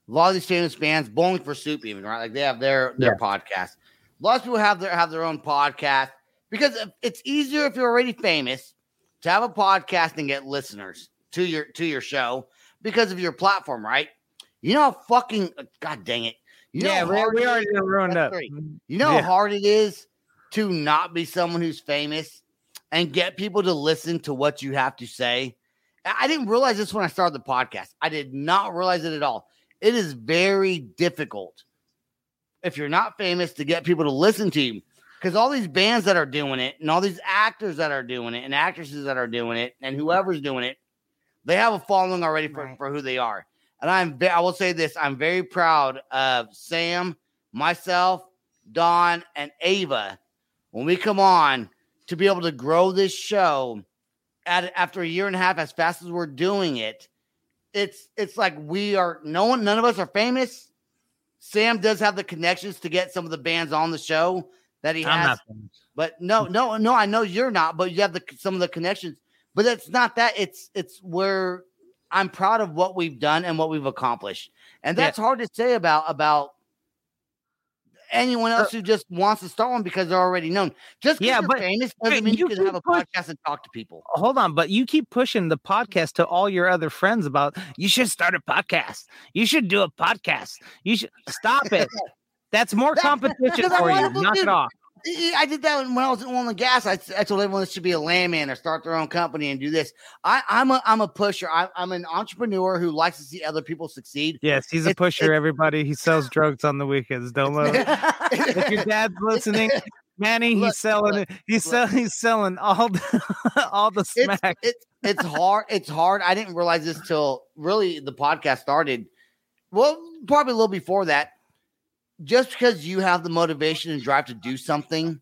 a lot of these famous bands, Bowling for Soup, even right, like they have their their podcast. A lot of people have their have their own podcast because it's easier if you're already famous to have a podcast and get listeners to your to your show because of your platform, right? You know how fucking uh, god dang it. You know yeah, how we, hard we already ruined up. Mm-hmm. You know Yeah. how hard it is to not be someone who's famous and get people to listen to what you have to say. I didn't realize this when I started the podcast. I did not realize it at all. It is very difficult if you're not famous, to get people to listen to you. Because all these bands that are doing it, and all these actors that are doing it, and actresses that are doing it, and whoever's doing it, they have a following already for, Right. for who they are. And I'm I will say this: I'm very proud of Sam, myself, Dawn, and Ava when we come on to be able to grow this show at after a year and a half as fast as we're doing it. It's it's like we are no one, none of us are famous. Sam does have the connections to get some of the bands on the show that he has. But no, no, no. I know you're not, but you have the some of the connections. But it's not that. It's it's where I'm proud of what we've done and what we've accomplished, and Yeah. that's hard to say about about anyone uh, else who just wants to start one because they're already known. Just Yeah, you're but- famous doesn't mean you, you can have a push- podcast and talk to people. hold on, but you keep pushing the podcast to all your other friends about you should start a podcast. You should do a podcast. You should stop it. That's more competition for you. Knock it off. I did that when I was in oil and gas. I, I told everyone this should be a landman or start their own company and do this. I, I'm a I'm a pusher. I, I'm an entrepreneur who likes to see other people succeed. Yes, he's a It's- pusher. it's- Everybody, he sells drugs on the weekends. Don't let him. if your dad's listening, Manny, Look, he's selling look, it. He's look. selling. He's selling all the all the it's smack. it's it's hard. It's hard. I didn't realize this till really the podcast started. Well, probably a little before that. Just because you have the motivation and drive to do something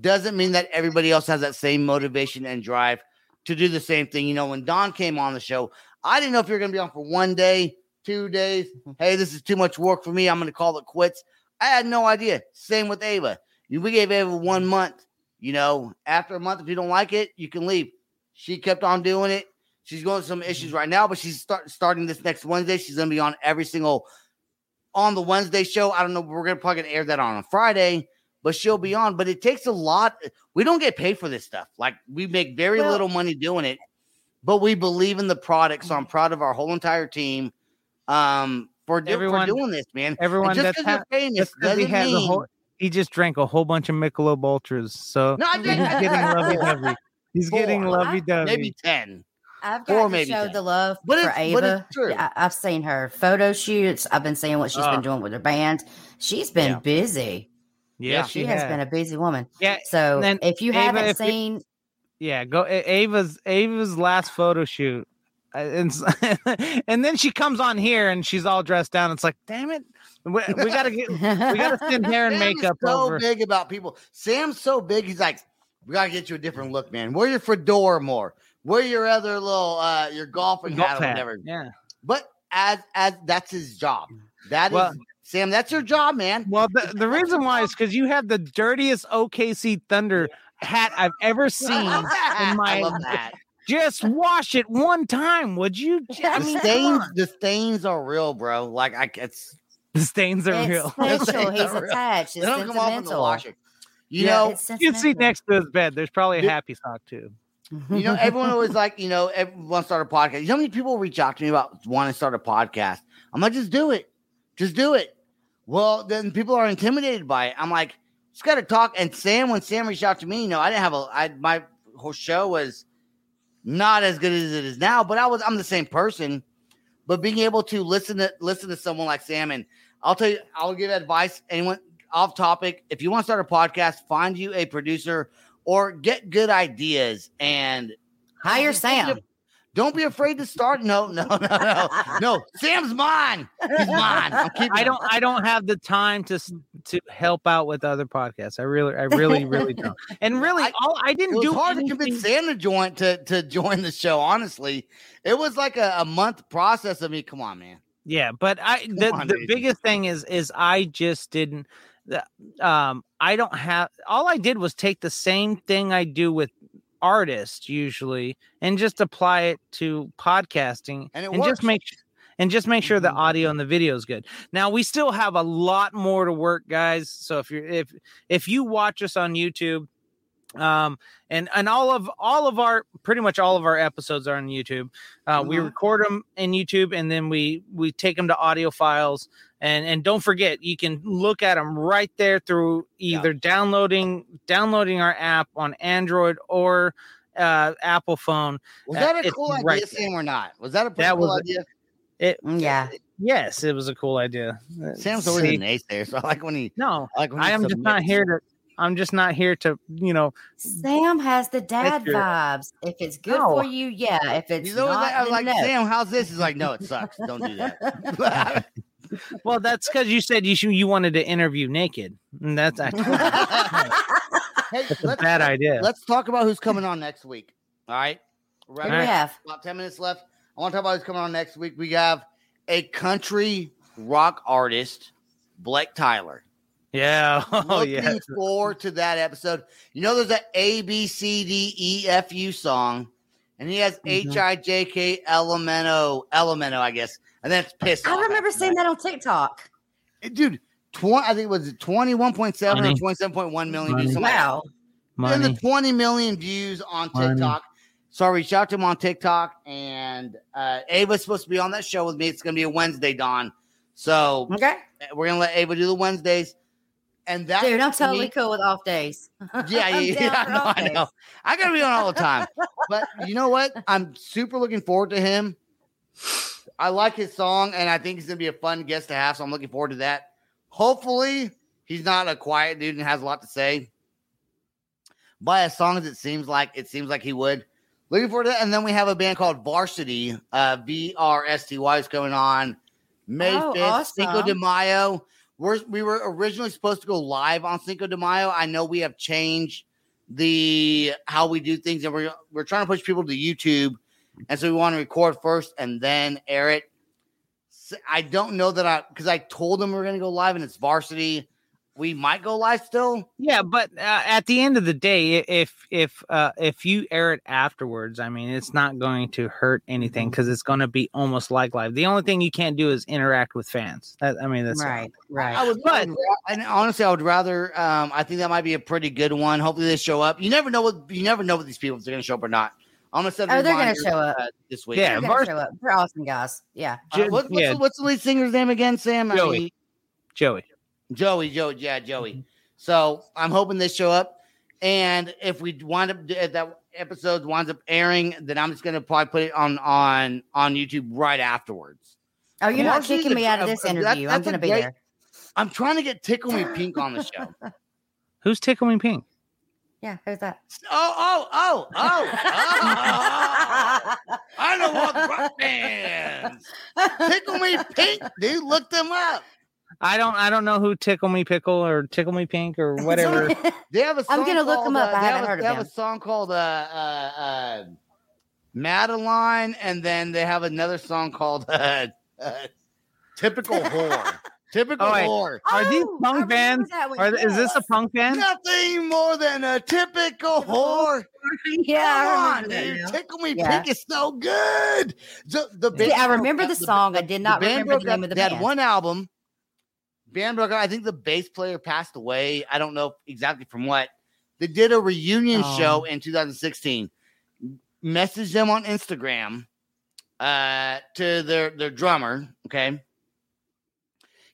doesn't mean that everybody else has that same motivation and drive to do the same thing. You know, when Dawn came on the show, I didn't know if you were going to be on for one day, two days. Hey, this is too much work for me. I'm going to call it quits. I had no idea. Same with Ava. We gave Ava one month. You know, after a month, if you don't like it, you can leave. She kept on doing it. She's going through some issues mm-hmm. right now, but she's start, starting this next Wednesday. She's going to be on every single on the Wednesday show. I don't know. We're going to probably gonna air that on a Friday, but she'll be on. But it takes a lot. We don't get paid for this stuff. Like we make very Well- little money doing it, but we believe in the product. So I'm proud of our whole entire team um, for, Everyone- for doing this, man. And Everyone just that's because ha- you're famous he doesn't has a mean. whole. He just drank a whole bunch of Michelob Ultras, so no, he's getting lovey dovey. He's getting lovey dovey. maybe ten. I've got to maybe show ten. the love But for it's- but it's Ava. true. I, I've seen her photo shoots. I've been seeing what she's Ah. been doing with her band. She's been Yeah. busy. Yeah, Yeah. she, She, has been a busy woman. Yeah, So if you Ava, haven't if seen, Yeah, go Ava's Ava's last photo shoot. Uh, And, and then she comes on here and she's all dressed down. It's like, damn it, we, we gotta get we gotta send hair and Sam makeup so over. big about people. Sam's so big. He's like, we gotta get you a different look, man. Wear your fedora more. Wear your other little uh your golfing Golf hat or whatever. Yeah. But as as that's his job. That is Well- Sam. That's your job, man. Well, the, the reason why is because you have the dirtiest OKC Thunder hat I've ever seen. in my- love that. Just wash it one time, would you? I The mean, stains, the stains are real, bro. Like I, it's the stains are it's real. special. He's are real. attached. they It's don't come off in the sentimental. washer. You Yeah, know, You can see next to his bed. There's probably a happy sock too. You know, everyone always like, you know, everyone start a podcast. You know how many people reach out to me about wanting to start a podcast? I'm like, just do it. Just do it. Well, then people are intimidated by it. I'm like, just got to talk. And Sam, when Sam reached out to me, you know, I didn't have a, I, my whole show was not as good as it is now, but I was, I'm the same person. But being able to listen to, listen to someone like Sam, and I'll tell you, I'll give advice. Anyone off topic, if you want to start a podcast, find you a producer or get good ideas and Hire Just don't be- Sam. Don't be afraid to start. No, no, no, no, no. Sam's mine. He's mine. I'm keeping I don't. I don't have the time to to help out with other podcasts. I really, I really, really don't. And really, I- all I didn't was do hard to convince Sam to join to to join the show. Honestly, it was like a, a month process of me. Come on, man. Yeah, but I the, on, the dude. biggest thing is is I just didn't the- um I don't have all I did was take the same thing I do with artists usually and just apply it to podcasting And it just make and just make sure the Mhm. audio and the video is good. Now we still have a lot more to work, guys. So if you're if if you watch us on YouTube, um, and and all of all of our pretty much all of our episodes are on YouTube. Uh, We Mhm. record them in YouTube and then we we take them to audio files. And and don't forget, you can look at them right there through either downloading downloading our app on Android or uh, Apple phone. Was Uh, that a it's cool idea, right there. Sam, or not? Was that a pretty That cool was idea? It Mm, Yeah. Yes, it was a cool idea. Uh, Sam's always see- a naysayer, so I like when he. No, I like when I am just not here to. I'm just not here to, you know. Sam has the dad vibes. If it's good No. for you, yeah. If it's He's always not, like, I was like, no. Sam, how's this? He's like, no, it sucks. Don't do that. Well, that's because you said you you wanted to interview naked, and that's I told you, hey, that's a let's, bad idea. let's talk about who's coming on next week. All right. Right What we have? about 10 minutes left. I want to talk about who's coming on next week. We have a country rock artist, Blake Tyler. Yeah. Oh Looking yeah. forward to that episode. You know, there's an A B C D E F U song, and he has Mhm. H I J K Elemento, Elemento, I guess, and that's pissed. I off remember after seeing that on TikTok. dude. 20, I think it was 21.7 Money. or 27.1 million Money. views. something like that. Wow. in the 20 million views on Money. TikTok. So I reached out to him on TikTok, and uh, Ava's supposed to be on that show with me. It's going to be a Wednesday, Dawn. So Okay. we're going to let Ava do the Wednesdays. And that, Dude, I'm totally me- cool with off days. yeah, yeah, yeah, I know, I know. I got to be on all the time. but you know what? I'm super looking forward to him. I like his song, and I think he's to be a fun guest to have. So I'm looking forward to that. Hopefully, he's not a quiet dude and has a lot to say. By as songs, it seems like it seems like he would. Looking forward to that. And then we have a band called VRSTY, uh, V R S T Y is going on May Oh, 5th, Cinco de. Mayo. We're, we were originally supposed to go live on Cinco de Mayo. I know we have changed the how we do things, and we're we're trying to push people to YouTube, and so we want to record first and then air it. I don't know that I because I told them we are going to go live, and it's VRSTY. We might go live still. Yeah, but uh, at the end of the day, if if uh, if you air it afterwards, I mean, it's not going to hurt anything because it's going to be almost like live. The only thing you can't do is interact with fans. That, I mean, that's right, right. I would, But- I would and honestly, I would rather. Um, I think that might be a pretty good one. Hopefully, they show up. You never know what you never know what these people if they're going to show up or not. I'm gonna set. Oh, they're gonna show up. uh, this week. Yeah, They're gonna show up. They're awesome guys. Yeah. Uh, what- what's, yeah. the, what's the lead singer's name again, Sam? I Joey. mean, Joey. Joey, Joey, yeah, Joey. Mm-hmm. So I'm hoping they show up. And if we wind up if that episode winds up airing, then I'm just gonna probably put it on on on YouTube right afterwards. Oh, you're not VRSTY's kicking a- me out of this a- that- interview. I'm gonna be great- there. I'm trying to get Tickle Me Pink on the show. Who's Tickle Me Pink? Yeah, who's that? Oh, oh, oh, oh, oh. oh. I know what rock bands. Tickle Me Pink, dude. Look them up. I don't. I don't know who Tickle Me Pickle or Tickle Me Pink or whatever. They have a song I'm gonna look 'em called, up. uh, I haven't have a- heard of They have a song called uh, uh, uh, Madeline, and then they have another song called uh, uh, Typical Whore. Typical Oh, wait. Whore. Are these Oh, punk bands? that one, Are, is this a punk band? Nothing more than a typical whore. Yeah, Come on, remember that dude. Tickle Me Yeah. Pink is so good. The, the See, I remember up- the song. I did not band remember the broke up. name of the band. They had one album. Band broke up. I think the bass player passed away. I don't know exactly from what. They did a reunion Oh. show in 2016. Messaged them on Instagram uh, to their their drummer. Okay.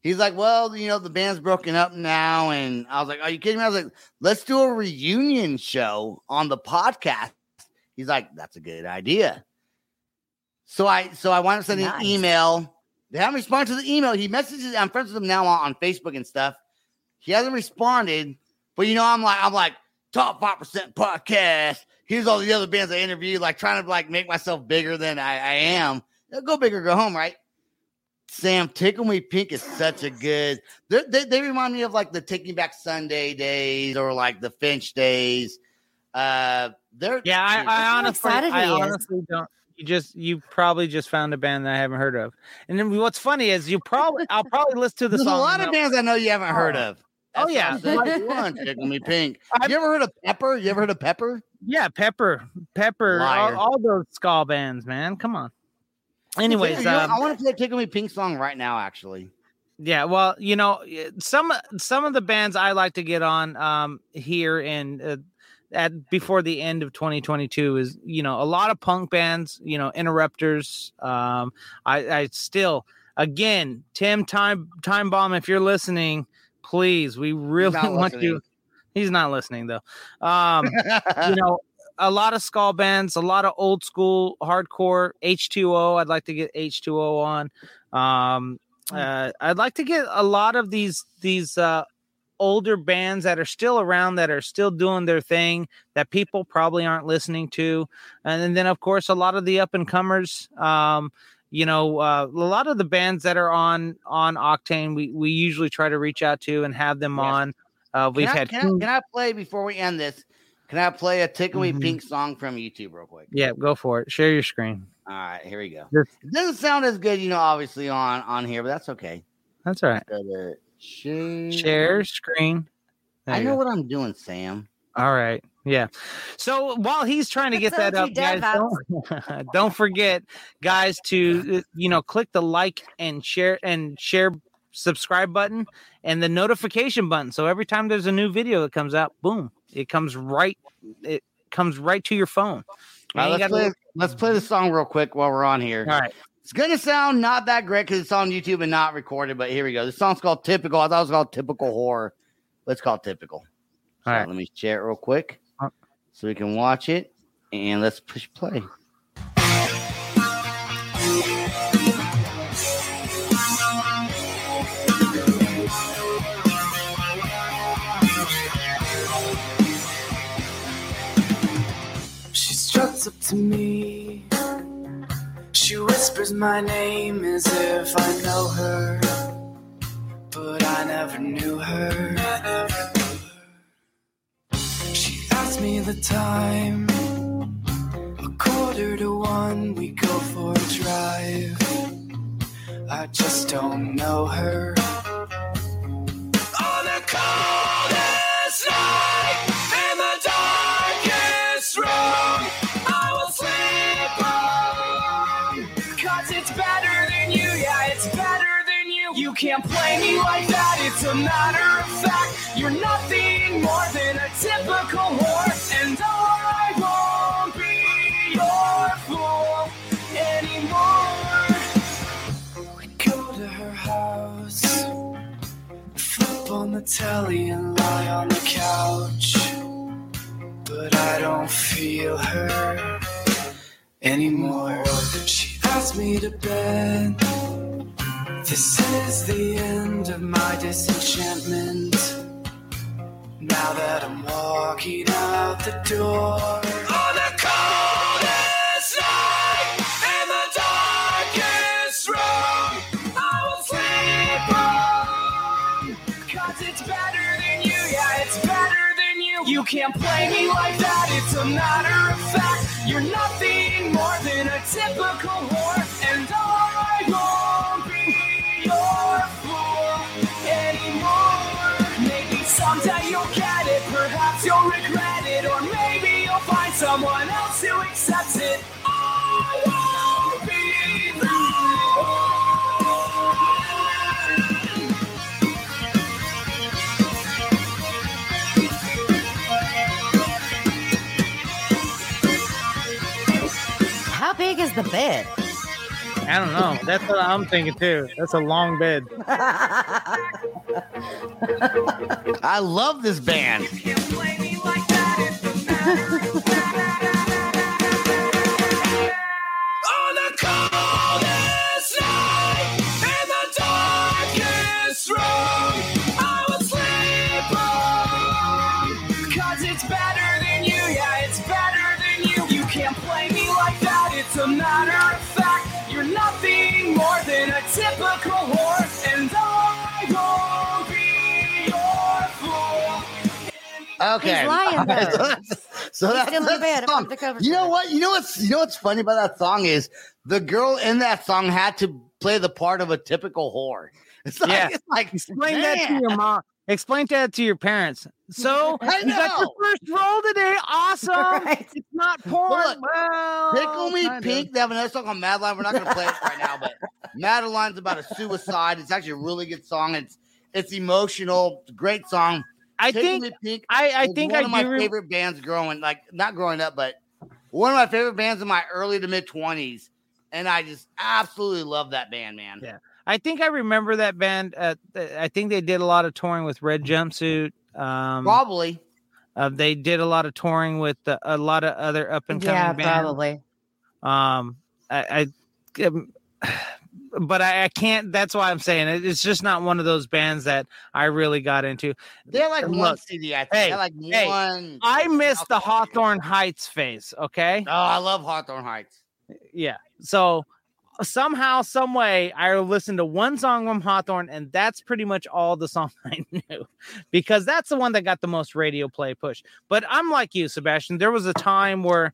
He's like, well, you know, the band's broken up now, and I was like, are you kidding me? I was like, let's do a reunion show on the podcast. He's like, that's a good idea. So I so I wound up sending Nice. an email. They haven't responded to the email. He messages. I'm friends with him now on, on Facebook and stuff. He hasn't responded, but you know, I'm like, I'm like top five percent podcast. Here's all the other bands I interviewed, like trying to like make myself bigger than I, I am. Go big or go home, right? Sam, Tickle Me Pink is such a good. They, they, they remind me of like the Taking Back Sunday days or like the Finch days. Uh, they're Yeah, I, I honestly, I honestly don't. You just, you probably just found a band that I haven't heard of. And then what's funny is you probably, I'll probably listen to the There's a lot of bands I know you haven't heard of. Oh, yeah. why I said, like, one, Tickle Me Pink. I've- You ever heard of Pepper? You ever heard of Pepper? Yeah, Pepper, Pepper, all, all those ska bands, man. Come on. Anyways, um, I want to play a Tickle Me Pink song right now. Actually, Yeah, well, you know, some some of the bands I like to get on um here in uh, at before the end of 2022 is you know a lot of punk bands, you know, Interrupters. Um, I I still again Tim Time Time Bomb, if you're listening, please, we really want you. He's not listening though. Um, you know, a lot of skull bands, a lot of old school hardcore H2O. I'd like to get H2O on. Um, uh, I'd like to get a lot of these these uh, older bands that are still around that are still doing their thing that people probably aren't listening to, and then of course a lot of the up and comers. Um, you know, uh, a lot of the bands that are on on Octane, we we usually try to reach out to and have them Yes. on. Uh, we've can, I, had can, I, can I play before we end this? Can I play a Tickle Me Mhm. Pink song from YouTube real quick? yeah, go for it. Share your screen. All right, here we go. This- It doesn't sound as good, you know, obviously on on here, but that's okay. That's all right. Share. Share screen. There I know what I'm doing, Sam. All right. Yeah. So while he's trying to get that up, guys, don't, don't forget, guys, to uh, you know click the like and share and share subscribe button and the notification button. So every time there's a new video that comes out, boom, it comes right. It comes right to your phone. All right, you let's, play, let's play the song real quick while we're on here. All right. It's gonna sound not that great because it's on YouTube and not recorded, but here we go. This song's called Typical. I thought it was called Typical Horror. Let's call it Typical. So All right. Let me share it real quick Uh. so we can watch it. And let's push play. She struts up to me. She whispers my name as if I know her. But I never knew her. She asks me the time. A quarter to one, we go for a drive. I just don't know her. On the coldest can't play me like that, it's a matter of fact. You're nothing more than a typical whore, and I won't be your fool anymore. We go to her house. Flip on the telly and lie on the couch. But I don't feel her anymore. She asked me to bed. This is the end of my disenchantment. Now that I'm walking out the door. On the coldest night in the darkest room, I will sleep on. Cause it's better than you, yeah, it's better than you. You can't play me like that, it's a matter of fact. You're nothing more than a typical whore, and I perhaps you'll regret it, or maybe you'll find someone else who accepts it. I won't be there. How big is the bed? I don't know. That's what I'm thinking too. That's a long bed. I love this band. Okay. He's lying, though. so that's, so He's that's still in the the bed song. the cover You know story. what? You know what's you know what's funny about that song is the girl in that song had to play the part of a typical whore. It's like, Yeah. it's like Explain that to your mom. Explain that to your parents. So I you got your first roll today. Awesome. Right. It's not porn. Look, well, Tickle Me kinda. Pink. They have another song on Madeline. We're not going to play it right now, but Madeline's about a suicide. It's actually a really good song. It's it's emotional. It's a great song. I Tickle think Pink. I, I think one I of my re- favorite bands growing, like not growing up, but one of my favorite bands in my early to mid twenties, and I just absolutely love that band, man. Yeah. I think I remember that band. Uh, th- I think they did a lot of touring with Red Jumpsuit. Um, Probably. Uh, they did a lot of touring with uh, a lot of other up and coming Yeah, bands. probably. Um, I, I um, but I, I can't. That's why I'm saying it, it's just not one of those bands that I really got into. They're like one Look, CD, I think. hey, They're like hey, one. I miss the Hawthorne Heights phase. Okay. Oh, I love Hawthorne Heights. Yeah. So somehow, some way, I listened to one song from Hawthorne, and that's pretty much all the song I knew because that's the one that got the most radio play push. But I'm like you, Sebastian. There was a time where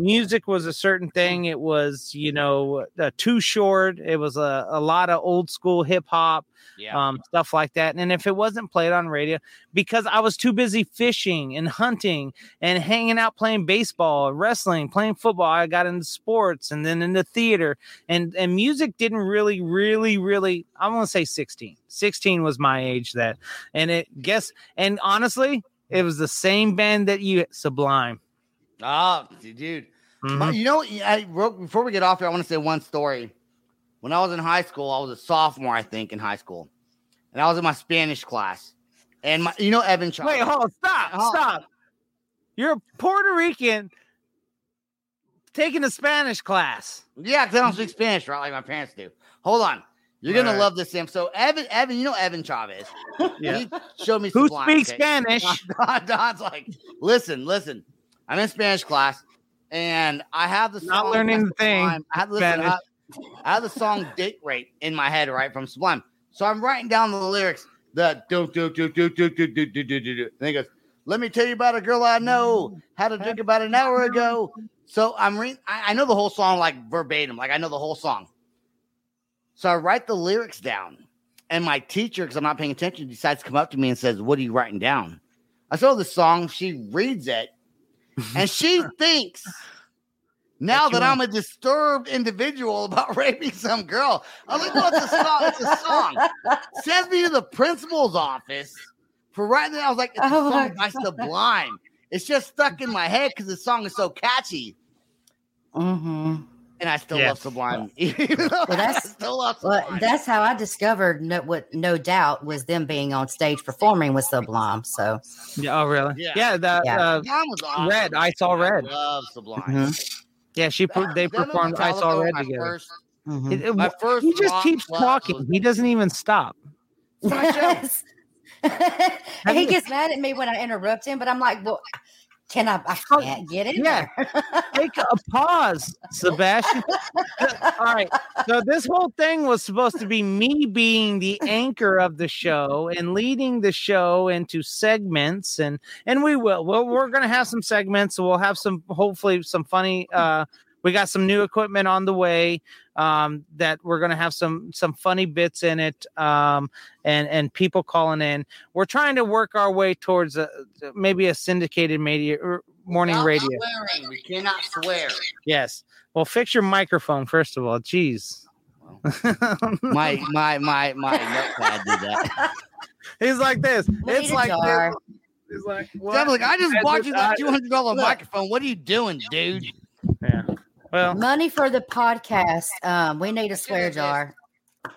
music was a certain thing. It was, you know, uh, too short. It was a, a lot of old school hip hop Yeah. um, stuff like that. And if it wasn't played on radio, because I was too busy fishing and hunting and hanging out playing baseball, wrestling, playing football, I got into sports and then into theater. And and music didn't really, really, really. I want to say sixteen. Sixteen was my age that, and it guess and honestly, it was the same band that you Sublime. Oh, dude. Mhm. My- you know, I, wrote, before we get off here, I want to say one story. When I was in high school, I was a sophomore, I think, in high school, and I was in my Spanish class. And my, you know, Evan Chavez. Wait, hold on, stop, Hold on. stop. You're a Puerto Rican taking a Spanish class. Yeah, because I don't speak Spanish, right? Like my parents do. Hold on. You're gonna love this, Sam. So Evan, Evan, you know Evan Chavez. Yeah. He showed me Who Sublime, speaks okay? Spanish? Dawn, Dawn's like, listen, listen. I'm in Spanish class, and I have the Not song learning the thing. I have, listen, have, I have the song "Date Rape" in my head, right, from Sublime. So I'm writing down the lyrics. The do do do do do do do do do do. And he goes, "Let me tell you about a girl I know. Had a drink about an hour ago." So I'm reading. I, I know the whole song like verbatim. Like I know the whole song. So I write the lyrics down, and my teacher, because I'm not paying attention, decides to come up to me and says, "What are you writing down?" I saw the song. She reads it, and she thinks now That that I'm a disturbed individual about raping some girl. I was like, "Well, it's a song. It's a song." Sends me to the principal's office for writing it. I was like, "It's a Oh my song by Sublime." It's just stuck in my head because the song is so catchy, hmm and I still Yeah. love Sublime. Even though Well, I that's- still love Well, that's how I discovered no, what no doubt was them being on stage performing with Sublime. So Yeah, oh, really? Yeah. Yeah. the, Yeah. Uh, Sublime was awesome. Red, I Saw Red. love Sublime. mhm, yeah, she per- they performed I Saw Red my together. First, mhm. It- it- my first he just keeps talking. He doesn't even stop. my show. Yes. he gets mad at me when I interrupt him, but I'm like, well, can I? I can't get in Yeah. Take a pause, Sebastian. All right. So this whole thing was supposed to be me being the anchor of the show and leading the show into segments, and and we will. Well, we're gonna have some segments. So we'll have some, hopefully, some funny. uh We got some new equipment on the way. Um, that we're gonna have some some funny bits in it. Um, and and people calling in. We're trying to work our way towards a, maybe a syndicated media morning Without radio. swearing, We cannot swear. Yes. Well, fix your microphone first of all. Jeez. My my my my notepad did that. He's like this. We it's need like this. He's like, I'm what? like, I just bought you that two hundred dollar microphone. What are you doing, dude? Yeah. Well, Money for the podcast. Um, we need a swear jar.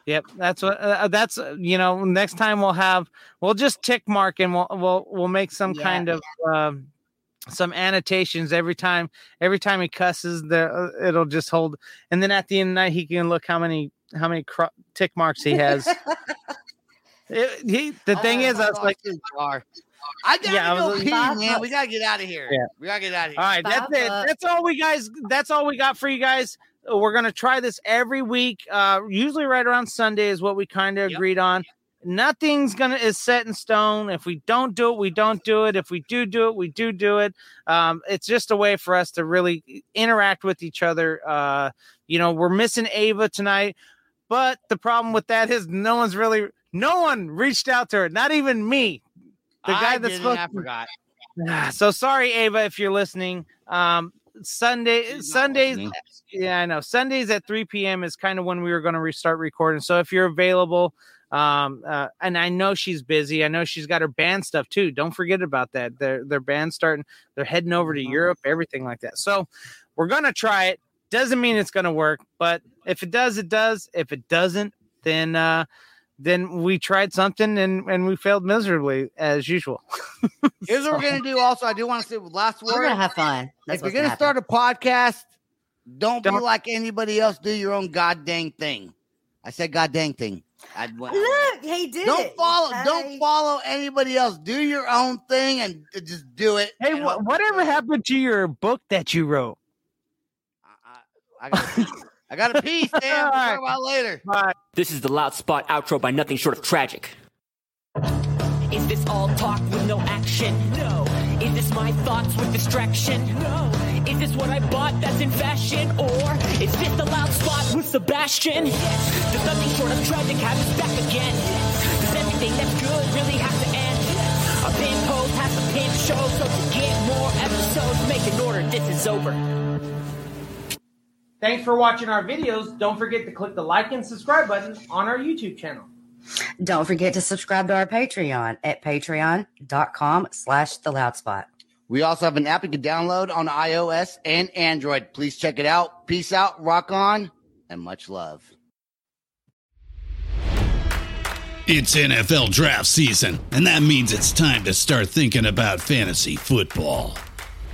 yep. That's what. Uh, that's uh, you know. Next time we'll have. We'll just tick mark and we'll we'll we'll make some Yeah. kind of. Um, some annotations every time every time he cusses there uh, it'll just hold and then at the end of the night he can look how many how many cro- tick marks he has It- he, the thing Oh, is i was like gosh, jar. I gotta Yeah, I go was pee, like- man. We gotta get out of here. Yeah. We gotta get out of here. All right, that's Five it. That's all we guys. That's all we got for you guys. Uh, We're gonna try this every week. Uh, usually right around Sunday is what we kind of Yep. agreed on. Nothing's gonna is set in stone. If we don't do it, we don't do it. If we do do it, we do do it. Um, it's just a way for us to really interact with each other. Uh, you know, we're missing Ava tonight, but the problem with that is no one's really, no one reached out to her. Not even me. The guy I that's didn't, I forgot. So sorry, Ava, if you're listening. Um, Sunday, She's Sundays, yeah, I know. Sundays at 3 p.m. is kind of when we were going to restart recording. So if you're available, um, uh, and I know she's busy. I know she's got her band stuff too. Don't forget about that. Their their band starting. They're heading over to Mhm. Europe. Everything like that. So we're gonna try it. Doesn't mean it's gonna work, but if it does, it does. If it doesn't, then uh, then we tried something and and we failed miserably as usual. Here's what we're gonna do. Also, I do want to say last word. We're gonna have fun. That's if you're what's gonna start a podcast, don't, be Don't- like anybody else. Do your own god goddamn thing. I said god goddamn thing. I, Look, he did don't it. follow. Okay. Don't follow anybody else. Do your own thing and just do it. Hey, And wha- hope- whatever happened to your book that you wrote? I, I, I got. a piece. I got a piece. Damn. We'll talk about it later. This is the Loud Spot outro by Nothing Short of Tragic. Is this all talk with no action? No. Is this my thoughts with distraction? No. Is this what I bought that's in fashion? Or is this the Loud Spot with Sebastian? Yes. Does Nothing Short of Tragic have us back again? Yes. Does everything that's good really have to end? Yes. A pin post has a pin show, so to get more episodes, make an order. This is over. Thanks for watching our videos. Don't forget to click the like and subscribe button on our YouTube channel. Don't forget to subscribe to our Patreon at patreon.com slash the loud spot. We also have an app you can download on iOS and Android. Please check it out. Peace out, rock on, and much love. It's NFL draft season, and that means it's time to start thinking about fantasy football.